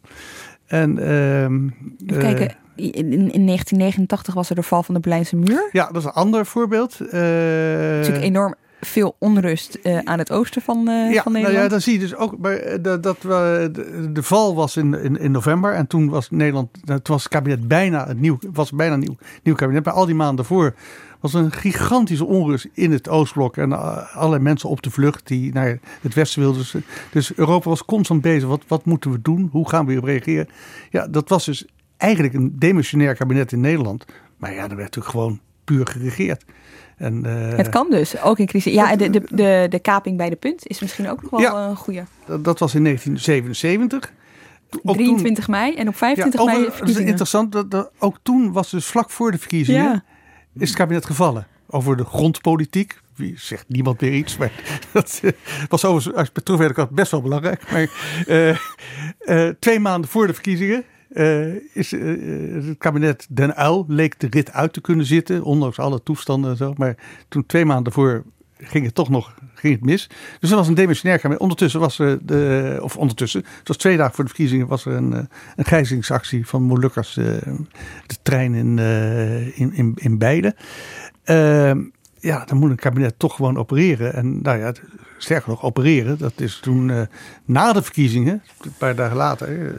En, ehm, Even eh, kijken, in, in 1989 was er de val van de Berlijnse muur. ja, dat is een ander voorbeeld. Eh, Natuurlijk enorm veel onrust eh, aan het oosten van, eh, ja, van nou Nederland. ja, dan zie je dus ook. Maar eh, dat, dat, we- de, de val was in, in, in november. En toen was Nederland. nou, Toen was het kabinet bijna het nieuw. Was bijna een nieuw, nieuw kabinet. Maar al die maanden daarvoor was een gigantische onrust in het Oostblok. En uh, allerlei mensen op de vlucht die naar het westen wilden. Dus, dus Europa was constant bezig. Wat, wat moeten we doen? Hoe gaan we hierop reageren? Ja, dat was dus eigenlijk een demissionair kabinet in Nederland. Maar ja, er werd natuurlijk gewoon puur geregeerd. En, eh, het kan dus, ook in crisis. Ja, en de, de, de, de kaping bij de punt is misschien ook nog wel Ja. een goede. Dat, dat was in 1977. Ook 23 mei en op 25 ja, mei dat is interessant. Dat, dat, ook toen was dus vlak voor de verkiezingen Ja. Is het kabinet gevallen. Over de grondpolitiek. Wie zegt niemand meer iets. Maar dat eh, was overigens als betroffen werd best wel belangrijk. Maar eh, eh, twee maanden voor de verkiezingen is het kabinet Den Uyl leek de rit uit te kunnen zitten. Ondanks alle toestanden en zo. Maar toen twee maanden voor ging het toch nog ging het mis. Dus er was een demissionair kabinet. Ondertussen was er, de, of ondertussen, het was twee dagen voor de verkiezingen, was er een, een gijzelingsactie van Molukkers, de, de trein in, in, in, in Beide. Ehm, ja, dan moet een kabinet toch gewoon opereren. En nou ja, sterker nog, opereren. Dat is toen na de verkiezingen, een paar dagen later,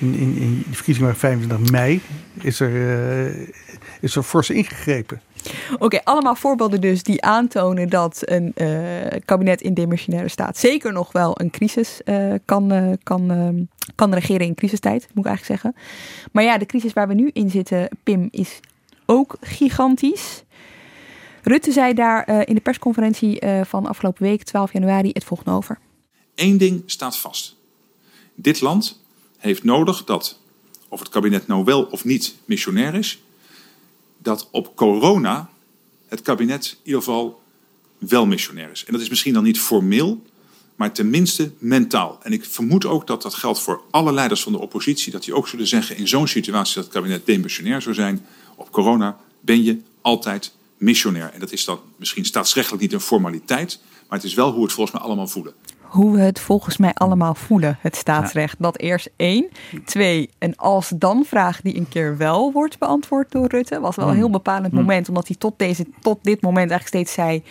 in, in, in de verkiezingen 25 mei, is er, is er fors ingegrepen. Oké, allemaal voorbeelden dus die aantonen dat een uh, kabinet in demissionaire staat zeker nog wel een crisis uh, kan, uh, kan, kan regeren in crisistijd, moet ik eigenlijk zeggen. Maar ja, de crisis waar we nu in zitten, Pim, is ook gigantisch. Rutte zei daar in de persconferentie van afgelopen week, 12 januari, het volgende over. Eén ding staat vast. Dit land heeft nodig dat, of het kabinet nou wel of niet missionair is, dat op corona het kabinet in ieder geval wel missionair is. En dat is misschien dan niet formeel, maar tenminste mentaal. En ik vermoed ook dat dat geldt voor alle leiders van de oppositie, dat die ook zullen zeggen in zo'n situatie dat het kabinet demissionair zou zijn, op corona ben je altijd missionair. En dat is dan misschien staatsrechtelijk niet een formaliteit, maar het is wel hoe het volgens mij allemaal voelen hoe we het volgens mij allemaal voelen, het staatsrecht. Dat eerst één. Twee, een als-dan vraag die een keer wel wordt beantwoord door Rutte. Was wel een hmm. heel bepalend hmm. moment, omdat hij tot, deze, tot dit moment eigenlijk steeds zei...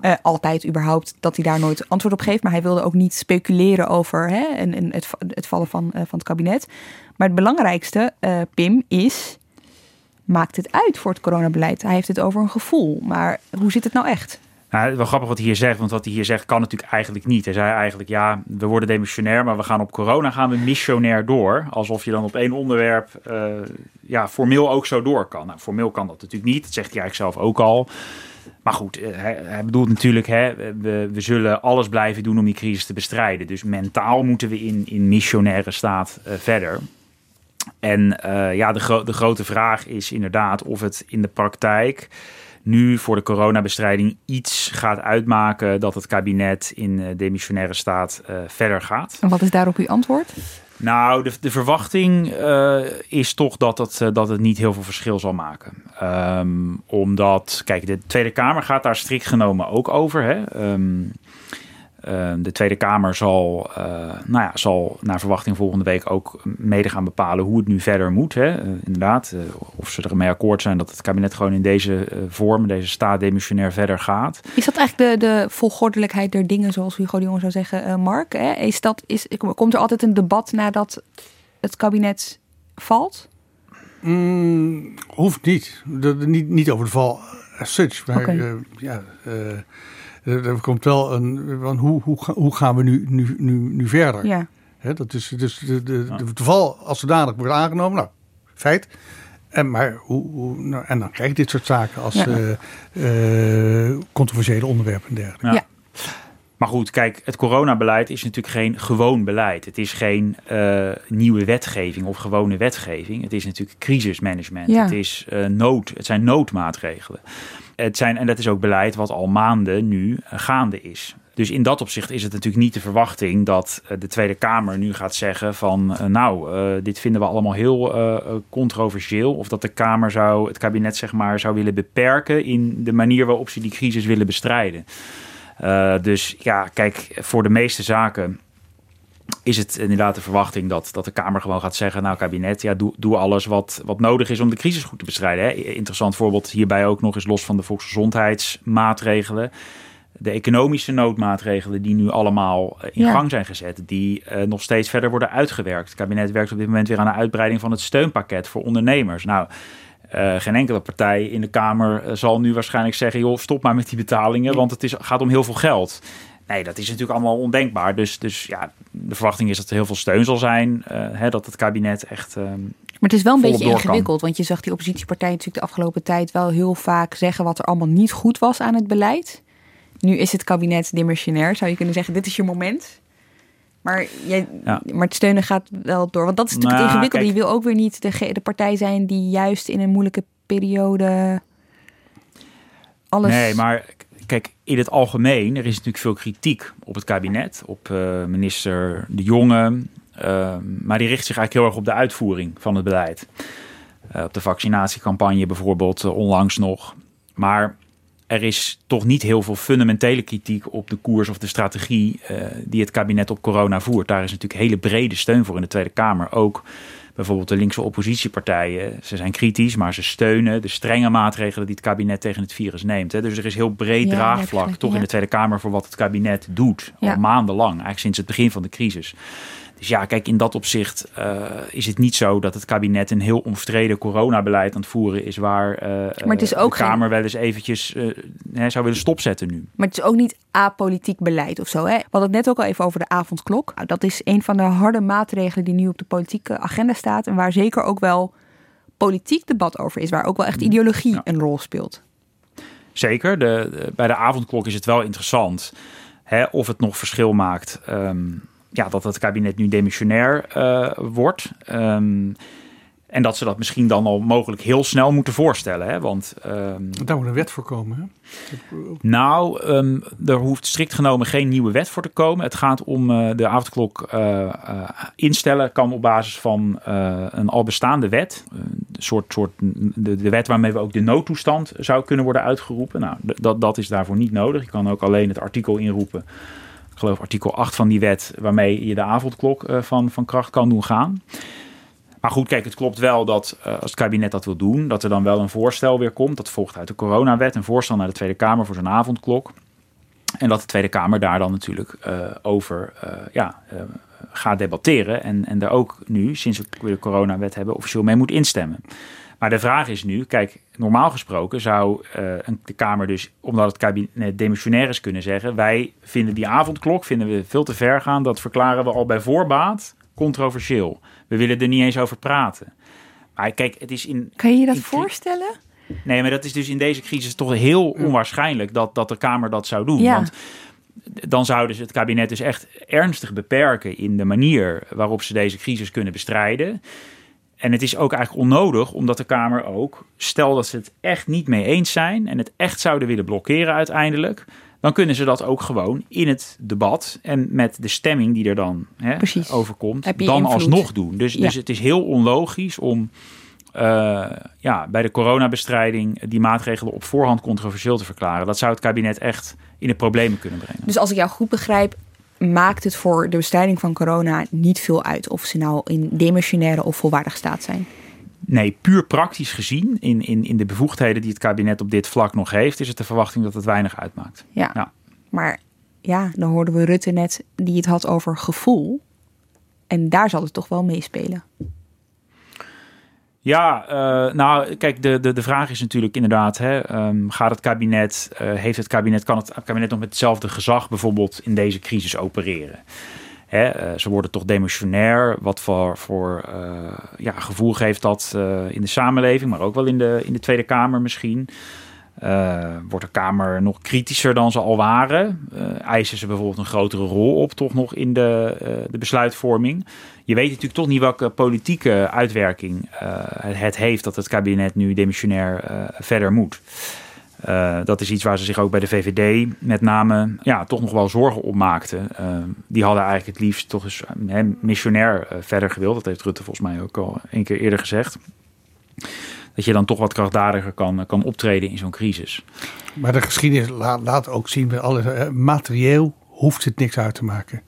Uh, altijd überhaupt dat hij daar nooit antwoord op geeft. Maar hij wilde ook niet speculeren over hè, en, en het, het, vallen van, uh, van het kabinet. Maar het belangrijkste, uh, Pim, is... Maakt het uit voor het coronabeleid? Hij heeft het over een gevoel. Maar hoe zit het nou echt? Nou, wel grappig wat hij hier zegt, want wat hij hier zegt kan natuurlijk eigenlijk niet. Hij zei eigenlijk, ja, we worden demissionair, maar we gaan op corona gaan we missionair door. Alsof je dan op één onderwerp uh, ja, formeel ook zo door kan. Nou, formeel kan dat natuurlijk niet, dat zegt hij eigenlijk zelf ook al. Maar goed, eh, hij, bedoelt natuurlijk, hè, we, we, zullen alles blijven doen om die crisis te bestrijden. Dus mentaal moeten we in, in missionaire staat uh, verder. En ja, de, de grote vraag is inderdaad of het in de praktijk nu voor de coronabestrijding iets gaat uitmaken dat het kabinet in uh, demissionaire staat uh, verder gaat. En wat is daarop uw antwoord? Nou, de, de verwachting uh, is toch dat het, dat het niet heel veel verschil zal maken. Um, omdat, kijk, de Tweede Kamer gaat daar strikt genomen ook over. Hè? Um, Ehm, de Tweede Kamer zal, uh, nou ja, zal naar verwachting volgende week ook mede gaan bepalen hoe het nu verder moet. Hè. Uh, inderdaad, uh, of ze ermee akkoord zijn dat het kabinet gewoon in deze vorm, deze staat demissionair verder gaat. Is dat eigenlijk de, de volgordelijkheid der dingen, zoals Hugo de Jonge zou zeggen, Mark? Hè? Is dat, is, komt er altijd een debat nadat het kabinet valt? Mm, hoeft niet. De, de, niet. Niet over de val as such. Maar okay. ja er komt wel een. Van hoe, hoe, hoe gaan we nu, nu, nu, nu verder? Ja. dat is dus de, de, de, de val als zodanig wordt aangenomen. Nou, feit. En, maar hoe, hoe nou, en dan krijg je dit soort zaken als ja. uh, uh, controversiële onderwerpen en dergelijke. Ja. ja. Maar goed, kijk, het coronabeleid is natuurlijk geen gewoon beleid. Het is geen uh, nieuwe wetgeving of gewone wetgeving. Het is natuurlijk crisismanagement. Ja. Het, is, nood, het zijn noodmaatregelen. Het zijn, en dat is ook beleid wat al maanden nu eh, gaande is. Dus in dat opzicht is het natuurlijk niet de verwachting dat eh, de Tweede Kamer nu gaat zeggen van uh, nou, dit vinden we allemaal heel controversieel. Of dat de Kamer zou, het kabinet zeg maar, zou willen beperken in de manier waarop ze die crisis willen bestrijden. dus ja, kijk, voor de meeste zaken is het inderdaad de verwachting dat, dat de Kamer gewoon gaat zeggen: Nou, kabinet, ja, doe, doe alles wat, wat nodig is om de crisis goed te bestrijden. Hè. Interessant voorbeeld hierbij ook nog eens los van de volksgezondheidsmaatregelen. De economische noodmaatregelen die nu allemaal eh, in ja. gang zijn gezet, die uh, nog steeds verder worden uitgewerkt. Het kabinet werkt op dit moment weer aan de uitbreiding van het steunpakket voor ondernemers. Nou, uh, geen enkele partij in de Kamer zal nu waarschijnlijk zeggen: joh, stop maar met die betalingen, want het is, gaat om heel veel geld. Nee, dat is natuurlijk allemaal ondenkbaar. Dus, dus ja, de verwachting is dat er heel veel steun zal zijn. Uh, hè, dat het kabinet echt. Uh, maar het is wel een beetje ingewikkeld. Want je zag die oppositiepartijen natuurlijk de afgelopen tijd wel heel vaak zeggen wat er allemaal niet goed was aan het beleid. Nu is het kabinet dimensionair. Zou je kunnen zeggen, dit is je moment. Maar, jij, ja. maar het steunen gaat wel door. Want dat is natuurlijk nou, ingewikkeld. Kijk, je wil ook weer niet de, de partij zijn die juist in een moeilijke periode alles... Nee, maar kijk, in het algemeen, er is natuurlijk veel kritiek op het kabinet, op uh, minister De Jonge. Uh, maar die richt zich eigenlijk heel erg op de uitvoering van het beleid. Uh, op de vaccinatiecampagne bijvoorbeeld, onlangs nog. Maar er is toch niet heel veel fundamentele kritiek op de koers of de strategie die het kabinet op corona voert. Daar is natuurlijk hele brede steun voor in de Tweede Kamer. Ook bijvoorbeeld de linkse oppositiepartijen. Ze zijn kritisch, maar ze steunen de strenge maatregelen die het kabinet tegen het virus neemt. Hè. Dus er is heel breed draagvlak toch in de Tweede Kamer voor wat het kabinet doet. Al maandenlang, eigenlijk sinds het begin van de crisis. Dus ja, kijk, in dat opzicht uh, is het niet zo dat het kabinet een heel omstreden coronabeleid aan het voeren is, waar uh, maar het is ook de Kamer wel eens eventjes hè, zou willen stopzetten nu. Maar het is ook niet apolitiek beleid of zo. Hè? We hadden het net ook al even over de avondklok. Nou, dat is een van de harde maatregelen die nu op de politieke agenda staat en waar zeker ook wel politiek debat over is, waar ook wel echt mm. ideologie een rol speelt. Zeker. De, de, bij de avondklok is het wel interessant hè, of het nog verschil maakt. Um, ja, dat het kabinet nu demissionair uh, wordt. Um, en dat ze dat misschien dan al mogelijk heel snel moeten voorstellen. Hè? Want, um, Daar moet een wet voor komen. Hè? Nou, um, er hoeft strikt genomen geen nieuwe wet voor te komen. Het gaat om uh, de avondklok uh, uh, instellen. Kan op basis van een al bestaande wet. Een soort, soort de, de wet waarmee we ook de noodtoestand zou kunnen worden uitgeroepen. Nou, dat, dat is daarvoor niet nodig. Je kan ook alleen het artikel inroepen ik geloof artikel 8 van die wet, waarmee je de avondklok uh, van, van kracht kan doen gaan. Maar goed, kijk, het klopt wel dat uh, als het kabinet dat wil doen, dat er dan wel een voorstel weer komt. Dat volgt uit de coronawet, een voorstel naar de Tweede Kamer voor zo'n avondklok. En dat de Tweede Kamer daar dan natuurlijk uh, over ja, gaat debatteren. En, en daar ook nu, sinds we de coronawet hebben, officieel mee moet instemmen. Maar de vraag is nu, kijk, normaal gesproken zou uh, de Kamer dus, omdat het kabinet demissionair is, kunnen zeggen: wij vinden die avondklok vinden we veel te ver gaan. Dat verklaren we al bij voorbaat controversieel. We willen er niet eens over praten. Maar kijk, het is in. Kan je je dat voorstellen? Nee, maar dat is dus in deze crisis toch heel onwaarschijnlijk dat, dat de Kamer dat zou doen. Ja. Want dan zouden ze het kabinet dus echt ernstig beperken in de manier waarop ze deze crisis kunnen bestrijden. En het is ook eigenlijk onnodig, omdat de Kamer ook, stel dat ze het echt niet mee eens zijn en het echt zouden willen blokkeren uiteindelijk, dan kunnen ze dat ook gewoon in het debat en met de stemming die er dan hè, overkomt, dan invloed. alsnog doen. Dus, dus het is heel onlogisch om uh, ja, bij de coronabestrijding die maatregelen op voorhand controversieel te verklaren. Dat zou het kabinet echt in de problemen kunnen brengen. Dus als ik jou goed begrijp, maakt het voor de bestrijding van corona niet veel uit of ze nou in demissionaire of volwaardig staat zijn? Nee, puur praktisch gezien, in, in, in de bevoegdheden die het kabinet op dit vlak nog heeft, is het de verwachting dat het weinig uitmaakt. Ja, ja. maar ja, dan hoorden we Rutte net die het had over gevoel. En daar zal het toch wel meespelen. Ja, uh, nou kijk, de, de, de vraag is natuurlijk inderdaad, hè, um, gaat het kabinet, uh, heeft het kabinet, kan het kabinet nog met hetzelfde gezag bijvoorbeeld in deze crisis opereren? Hè, uh, ze worden toch demissionair, wat voor, voor ja, gevoel geeft dat in de samenleving, maar ook wel in de, in de Tweede Kamer misschien. Wordt de Kamer nog kritischer dan ze al waren? eisen ze bijvoorbeeld een grotere rol op, toch nog in de, de besluitvorming? je weet natuurlijk toch niet welke politieke uitwerking het heeft dat het kabinet nu demissionair verder moet. Dat is iets waar ze zich ook bij de VVD met name ja, toch nog wel zorgen op maakten. die hadden eigenlijk het liefst toch eens missionair verder gewild. Dat heeft Rutte volgens mij ook al een keer eerder gezegd. Dat je dan toch wat krachtdadiger kan, kan optreden in zo'n crisis. Maar de geschiedenis laat, laat ook zien, bij alles, materieel hoeft het niks uit te maken.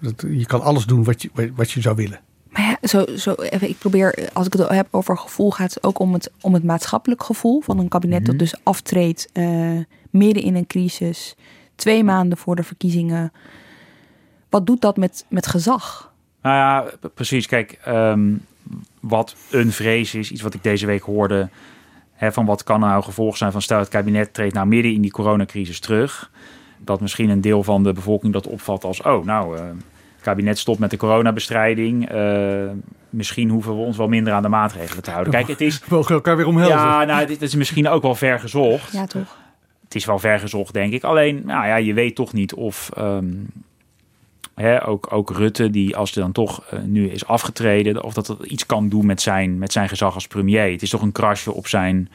Dat, je kan alles doen wat je, wat je zou willen. Maar ja, zo, zo even, ik probeer, als ik het heb over gevoel, gaat het ook om het, om het maatschappelijk gevoel van een kabinet dat mhm. dus aftreedt uh, midden in een crisis, twee maanden voor de verkiezingen. Wat doet dat met, met gezag? Nou ja, precies. Kijk, um, wat een vrees is, iets wat ik deze week hoorde, hè, van wat kan nou gevolg zijn van stel het kabinet treedt nou midden in die coronacrisis terug dat misschien een deel van de bevolking dat opvat als: oh, nou, uh, het kabinet stopt met de coronabestrijding. Uh, misschien hoeven we ons wel minder aan de maatregelen te houden. Kijk, het is. We mogen elkaar weer omhelzen. Ja, nou, dit is misschien ook wel ver gezocht. Ja, toch? Het is wel ver gezocht, denk ik. Alleen, nou ja, je weet toch niet of. Um, hè, ook, ook Rutte, die als hij dan toch uh, nu is afgetreden, of dat dat iets kan doen met zijn, met zijn gezag als premier. Het is toch een krasje op zijn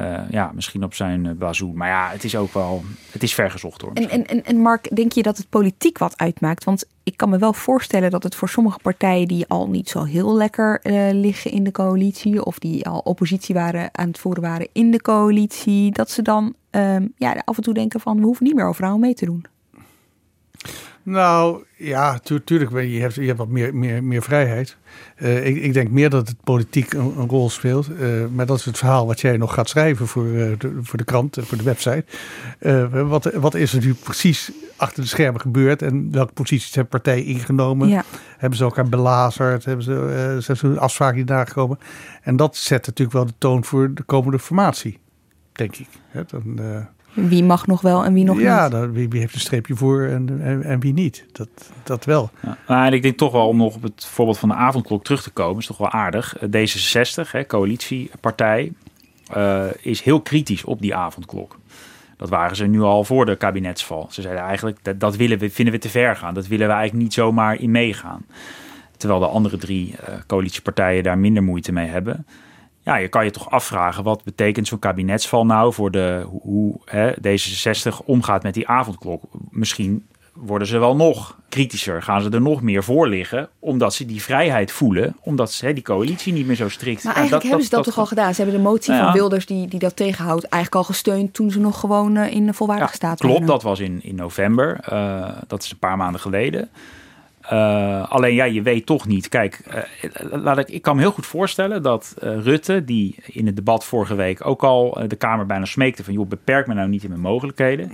Uh, ja, misschien op zijn uh, bazoo. Maar ja, het is ook wel, het is vergezocht hoor. En, en, en Mark, denk je dat het politiek wat uitmaakt? Want ik kan me wel voorstellen dat het voor sommige partijen die al niet zo heel lekker uh, liggen in de coalitie, of die al oppositie waren aan het voeren waren in de coalitie, dat ze dan um, ja, af en toe denken van we hoeven niet meer overal mee te doen. Nou ja, tuurlijk, je hebt, je hebt wat meer, meer, meer vrijheid. Uh, ik, ik, denk meer dat het politiek een, een rol speelt. Uh, maar dat is het verhaal wat jij nog gaat schrijven voor, uh, de, voor de krant, voor de website. wat, wat is er nu precies achter de schermen gebeurd en welke posities hebben partijen ingenomen? Ja. Hebben ze elkaar belazerd? Hebben ze, zijn ze afspraken die nagekomen? En dat zet natuurlijk wel de toon voor de komende formatie, denk ik. dan, wie mag nog wel en wie nog ja, niet? Ja, wie, wie, heeft een streepje voor en, en, en wie niet. Dat, dat wel. Ja, nou, en ik denk toch wel, om nog op het voorbeeld van de avondklok terug te komen, is toch wel aardig. D66, hè, coalitiepartij, uh, is heel kritisch op die avondklok. Dat waren ze nu al voor de kabinetsval. Ze zeiden eigenlijk, dat, dat willen we, vinden we te ver gaan. Dat willen we eigenlijk niet zomaar in meegaan. Terwijl de andere drie uh, coalitiepartijen daar minder moeite mee hebben ja, je kan je toch afvragen wat betekent zo'n kabinetsval nou voor de, hoe hè, D66 omgaat met die avondklok. Misschien worden ze wel nog kritischer, gaan ze er nog meer voor liggen, omdat ze die vrijheid voelen, omdat ze hè, die coalitie niet meer zo strikt. Maar eigenlijk hebben ze dat, toch al gedaan. Ze hebben de motie van Wilders die, die dat tegenhoudt eigenlijk al gesteund toen ze nog gewoon uh, in de volwaardige ja, staat Klopt, dat was in, in november. Uh, dat is een paar maanden geleden. Uh, alleen ja, je weet toch niet. Kijk, uh, laat ik, ik kan me heel goed voorstellen dat uh, Rutte, die in het debat vorige week ook al de Kamer bijna smeekte van joh, beperk me nou niet in mijn mogelijkheden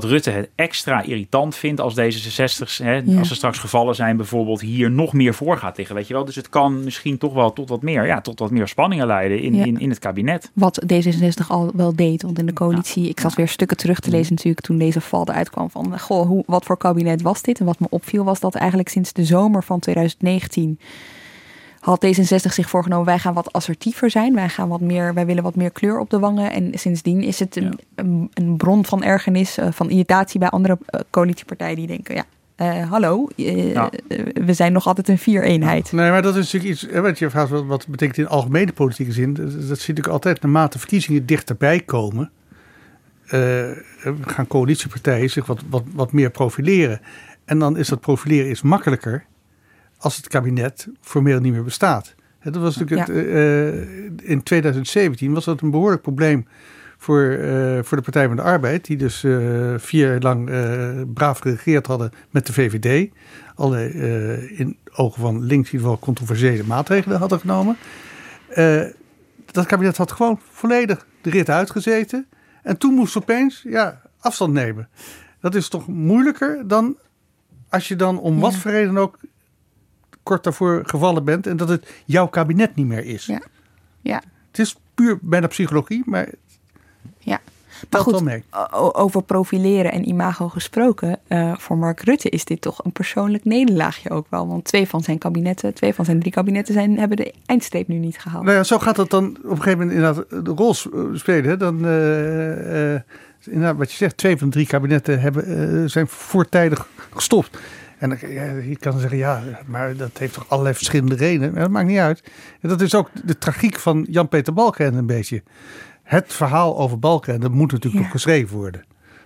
dat Rutte het extra irritant vindt als deze 60, hè, ja. als er straks gevallen zijn, bijvoorbeeld hier nog meer voor gaat liggen. Weet je wel? Dus het kan misschien toch wel tot wat meer, ja, tot wat meer spanningen leiden in, ja. in, in het kabinet. Wat D66 al wel deed, want in de coalitie, ik zat weer stukken terug te lezen natuurlijk toen deze val eruit kwam van, goh, hoe, wat voor kabinet was dit? En wat me opviel was dat eigenlijk sinds de zomer van 2019 had D66 zich voorgenomen, wij gaan wat assertiever zijn. Wij, gaan wat meer, wij willen wat meer kleur op de wangen. En sindsdien is het een, een, een bron van ergernis, uh, van irritatie bij andere uh, coalitiepartijen die denken, ja, uh, hallo, ja. we zijn nog altijd een vier-eenheid. Nee, maar dat is natuurlijk iets, wat je vraagt, wat, wat betekent in algemene politieke zin, dat, dat zie natuurlijk altijd naarmate verkiezingen dichterbij komen, gaan coalitiepartijen zich wat, wat, wat meer profileren. En dan is dat profileren is makkelijker als het kabinet formeel niet meer bestaat. Dat was natuurlijk ja. het, uh, in 2017 was dat een behoorlijk probleem voor, uh, voor de Partij van de Arbeid, die dus uh, vier jaar lang braaf geregeerd hadden met de VVD. Alle in ogen van links in ieder geval controversiële maatregelen hadden genomen. dat kabinet had gewoon volledig de rit uitgezeten. En toen moest opeens ja, afstand nemen. Dat is toch moeilijker dan als je dan om wat voor reden ook kort daarvoor gevallen bent en dat het jouw kabinet niet meer is. Ja. ja. Het is puur bijna psychologie, maar. Ja. Maar goed, mee. over profileren en imago gesproken, uh, voor Mark Rutte is dit toch een persoonlijk nederlaagje ook wel. Want twee van zijn kabinetten, twee van zijn drie kabinetten zijn, hebben de eindstreep nu niet gehaald. Nou ja, zo gaat dat dan op een gegeven moment inderdaad de rol spelen. Dan, uh, uh, inderdaad, wat je zegt, twee van de drie kabinetten hebben, zijn voortijdig gestopt. En je kan zeggen, ja, maar dat heeft toch allerlei verschillende redenen. Dat maakt niet uit. En dat is ook de tragiek van Jan-Peter Balkenende een beetje. Het verhaal over Balkenende moet natuurlijk nog geschreven worden.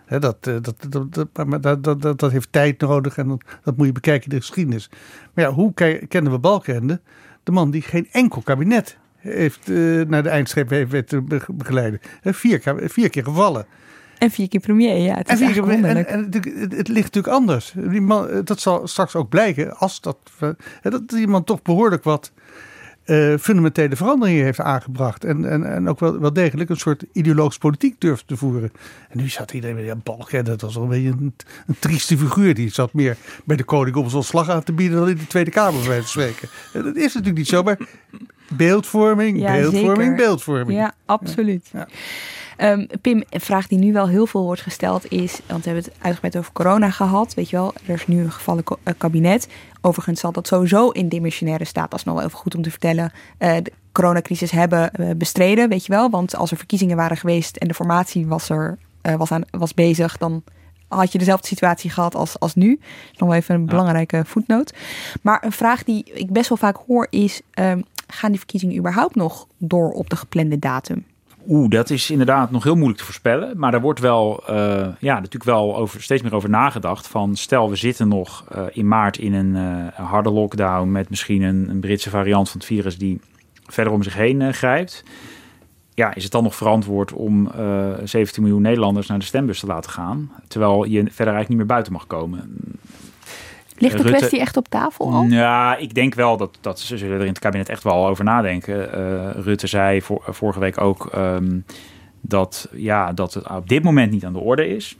dat, dat, dat, dat, dat, dat, dat, heeft tijd nodig en dat, dat moet je bekijken in de geschiedenis. Maar ja, hoe kennen we Balkenende? De man die geen enkel kabinet heeft uh, naar de eindstreep heeft begeleiden. Vier, vier keer gevallen. En vier keer premier, ja. Het is en, vier, en, en, en het, het, ligt natuurlijk anders. Die man, dat zal straks ook blijken als dat, dat iemand toch behoorlijk wat uh, fundamentele veranderingen heeft aangebracht. En, en, en ook wel, wel degelijk een soort ideologisch politiek durft te voeren. En nu zat iedereen weer, ja, Balken, dat was wel een beetje een, een, trieste figuur. Die zat meer bij de koning om zijn slag aan te bieden dan in de Tweede Kamer, bij te spreken. En dat is natuurlijk niet zo, maar beeldvorming, ja, beeldvorming, zeker. beeldvorming. Ja, absoluut. Ja. Um, Pim, een vraag die nu wel heel veel wordt gesteld is, want we hebben het uitgebreid over corona gehad, weet je wel, er is nu een gevallen eh, kabinet. Overigens zal dat sowieso in dimensionaire staat, dat is nog wel even goed om te vertellen, uh, de coronacrisis hebben uh, bestreden, weet je wel. Want als er verkiezingen waren geweest en de formatie was, er, was, aan, was bezig, dan had je dezelfde situatie gehad als, als nu. Nog wel even een belangrijke voetnoot. Maar een vraag die ik best wel vaak hoor is, um, gaan die verkiezingen überhaupt nog door op de geplande datum? Oeh, dat is inderdaad nog heel moeilijk te voorspellen. Maar er wordt wel, uh, ja, natuurlijk wel over, steeds meer over nagedacht. Van stel, we zitten nog uh, in maart in een uh, harde lockdown met misschien een, een, Britse variant van het virus die verder om zich heen grijpt. Ja, is het dan nog verantwoord om 17 miljoen Nederlanders naar de stembus te laten gaan? Terwijl je verder eigenlijk niet meer buiten mag komen. Ligt de Rutte, kwestie echt op tafel al? Ja, ik denk wel dat, dat ze zullen er in het kabinet echt wel over nadenken. Uh, Rutte zei voor, vorige week ook um, dat, ja, dat het op dit moment niet aan de orde is.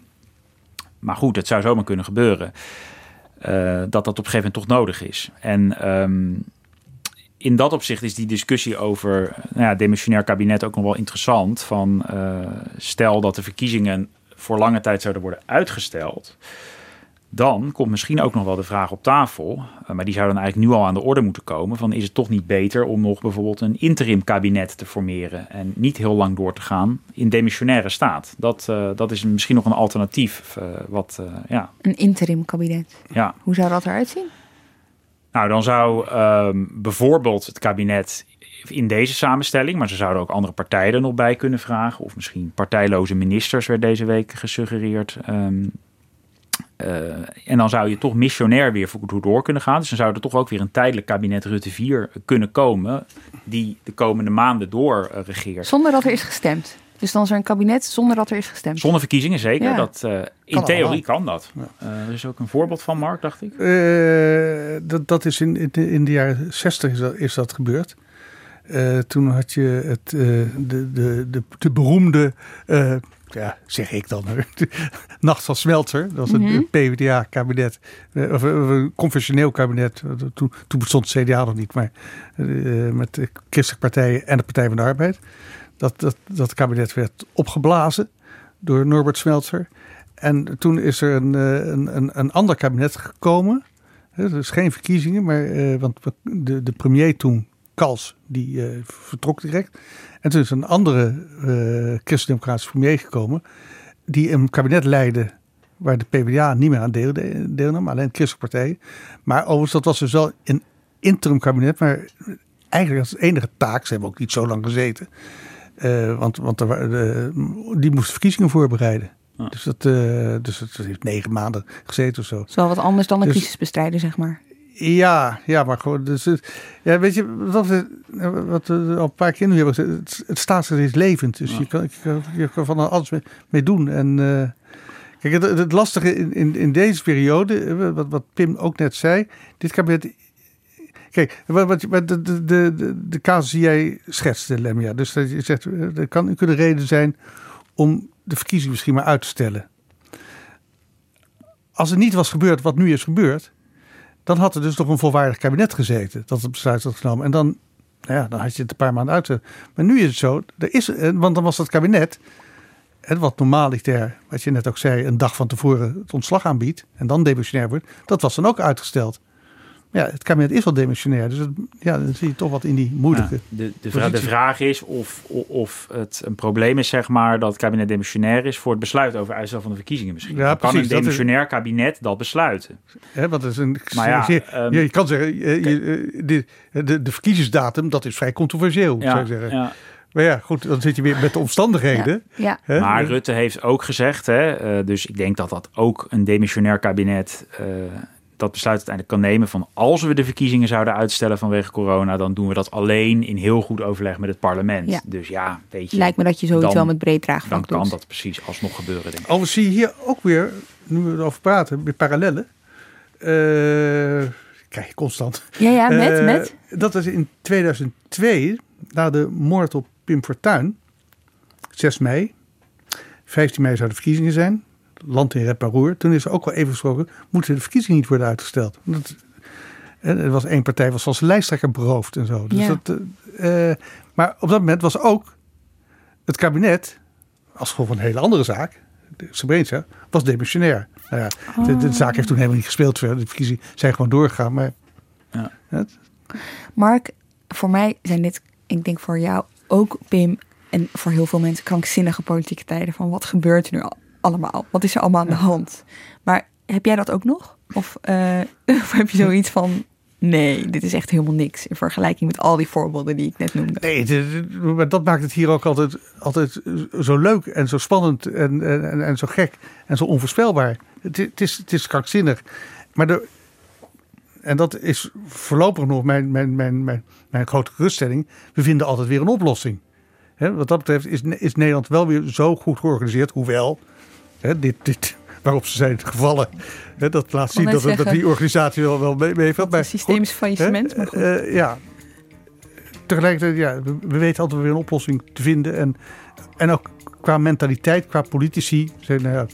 Maar goed, het zou zomaar kunnen gebeuren. Uh, dat dat op een gegeven moment toch nodig is. En um, in dat opzicht is die discussie over nou ja, demissionair kabinet ook nog wel interessant. Van uh, stel dat de verkiezingen voor lange tijd zouden worden uitgesteld dan komt misschien ook nog wel de vraag op tafel, eh, maar die zou dan eigenlijk nu al aan de orde moeten komen, van is het toch niet beter om nog bijvoorbeeld een interim kabinet te formeren en niet heel lang door te gaan in demissionaire staat. Dat, uh, dat is misschien nog een alternatief. Uh, wat, ja. Een interim kabinet? Ja. Hoe zou dat eruit zien? Nou, dan zou um, bijvoorbeeld het kabinet in deze samenstelling, maar ze zouden ook andere partijen er nog bij kunnen vragen, of misschien partijloze ministers werd deze week gesuggereerd. Um, uh, en dan zou je toch missionair weer voor door kunnen gaan. Dus dan zou er toch ook weer een tijdelijk kabinet Rutte 4 kunnen komen. die de komende maanden door uh, regeert. Zonder dat er is gestemd. Dus dan is er een kabinet zonder dat er is gestemd. Zonder verkiezingen zeker. Ja. Dat, uh, in kan theorie kan dat. Ja. er is ook een voorbeeld van, Mark, dacht ik. dat, dat is in, in, de, in de jaren 60 is dat, is dat gebeurd. toen had je het, de, de, de, de beroemde ja, zeg ik dan, Nacht van Smelter. Dat was een mm -hmm. PvdA-kabinet, of een conventioneel kabinet. Toen, toen bestond het CDA nog niet, maar uh, met de christelijke partijen en de Partij van de Arbeid. Dat, dat, dat kabinet werd opgeblazen door Norbert Smelter. En toen is er een, een, een, een ander kabinet gekomen. Dus geen verkiezingen, maar, uh, want de, de premier toen, Kals, die uh, vertrok direct. En toen is een andere uh, christendemocratische premier gekomen, die een kabinet leidde waar de PvdA niet meer aan deelde, deelnam, alleen de christelijke partijen. Maar overigens, dat was dus wel een interim kabinet, maar eigenlijk als enige taak, ze hebben ook niet zo lang gezeten, uh, want, want er, uh, die moesten verkiezingen voorbereiden. Dus, dat, uh, dus het heeft negen maanden gezeten of zo. Dat is wel wat anders dan een dus, crisis bestrijden, zeg maar. Ja, ja, maar gewoon. Dus, ja, weet je, wat, wat we al een paar keer nu hebben gezegd, het, het staatsrecht is levend. Dus ja. je, kan, je, kan, je kan van alles mee, mee doen. En uh, kijk, het, het, lastige in, in, in deze periode, wat, wat Pim ook net zei, dit kabinet. Kijk, wat, wat, de, de, de, de casus die jij schetste, Lemia. Dus dat je zegt, er kan kunnen reden zijn om de verkiezing misschien maar uit te stellen. Als er niet was gebeurd wat nu is gebeurd, dan had er dus nog een volwaardig kabinet gezeten. Dat het besluit had genomen. En dan, nou ja, dan had je het een paar maanden uit. Maar nu is het zo, er is, want dan was dat kabinet, wat normaliter, wat je net ook zei, een dag van tevoren het ontslag aanbiedt. En dan demissionair wordt. Dat was dan ook uitgesteld ja, het kabinet is wel demissionair. Dus het, ja, dan zie je toch wat in die moeilijke. Ja, de, de, vra de, vraag is of, of het een probleem is, zeg maar, dat het kabinet demissionair is voor het besluit over uitstel van de verkiezingen misschien. Ja, kan een demissionair is, kabinet dat besluiten? Hè, want is een, maar ja, je, um, je, kan zeggen, je, de, de, de, verkiezingsdatum, dat is vrij controversieel, ja, zou ik zeggen. Ja. Maar ja, goed, dan zit je weer met de omstandigheden. Ja. ja. Maar Rutte heeft ook gezegd, hè, uh, dus ik denk dat dat ook een demissionair kabinet uh, dat besluit uiteindelijk kan nemen van als we de verkiezingen zouden uitstellen vanwege corona, dan doen we dat alleen in heel goed overleg met het parlement. Ja. Dus ja, weet je. Lijkt me dat je zoiets wel met breed draagvlak Dan kan dat precies alsnog gebeuren, denk ik. Overigens zie je hier ook weer, nu we erover praten, weer parallellen. Uh, krijg je constant. Ja, ja, met, uh, met. Dat is in 2002, na de moord op Pim Fortuyn, 6 mei. 15 mei zouden verkiezingen zijn land in rep roer. Toen is er ook wel even gesproken, moeten de verkiezingen niet worden uitgesteld. Dat, er was één partij was als lijsttrekker beroofd en zo. Dus ja. dat, uh, maar op dat moment was ook het kabinet, als gevolg van een hele andere zaak, de Srebrenica, was demissionair. Nou ja, oh. de, de, zaak heeft toen helemaal niet gespeeld. De verkiezingen zijn gewoon doorgegaan. Maar, ja. Het, Mark, voor mij zijn dit, ik denk voor jou ook, Pim, en voor heel veel mensen krankzinnige politieke tijden. Van wat gebeurt er nu allemaal? Wat is er allemaal aan de hand? Maar heb jij dat ook nog? Of, uh, of heb je zoiets van, Nee, dit is echt helemaal niks in vergelijking met al die voorbeelden die ik net noemde. Nee, maar dat maakt het hier ook altijd, altijd zo leuk en zo spannend en, en, en zo gek en zo onvoorspelbaar. Het, het, is, het is krankzinnig. Maar de, en dat is voorlopig nog mijn, mijn, mijn, mijn, mijn grote geruststelling. We vinden altijd weer een oplossing. wat dat betreft is, is Nederland wel weer zo goed georganiseerd. Hoewel, dit, dit, waarop ze zijn gevallen. dat laat zien dat, dat, die organisatie wel, wel meevalt. Een systemisch faillissement. Maar goed. Uh, ja. Tegelijkertijd, ja, we, weten altijd weer een oplossing te vinden. En, en ook qua mentaliteit, qua politici. Zijn, nou ja,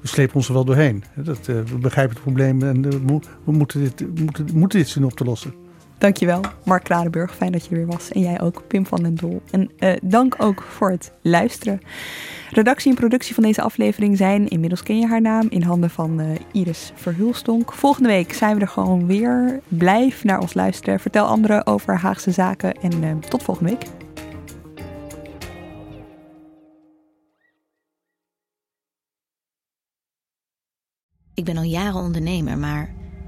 we slepen ons er wel doorheen. Dat, uh, we begrijpen het probleem en uh, we moeten dit, moeten, moeten dit zien op te lossen. Dankjewel, Mark Kradenburg. Fijn dat je er weer was. En jij ook, Pim van den Doel. En uh, dank ook voor het luisteren. Redactie en productie van deze aflevering zijn, inmiddels ken je haar naam, in handen van uh, Iris Verhulstonk. Volgende week zijn we er gewoon weer. Blijf naar ons luisteren. Vertel anderen over Haagse zaken. En uh, tot volgende week. Ik ben al jaren ondernemer, maar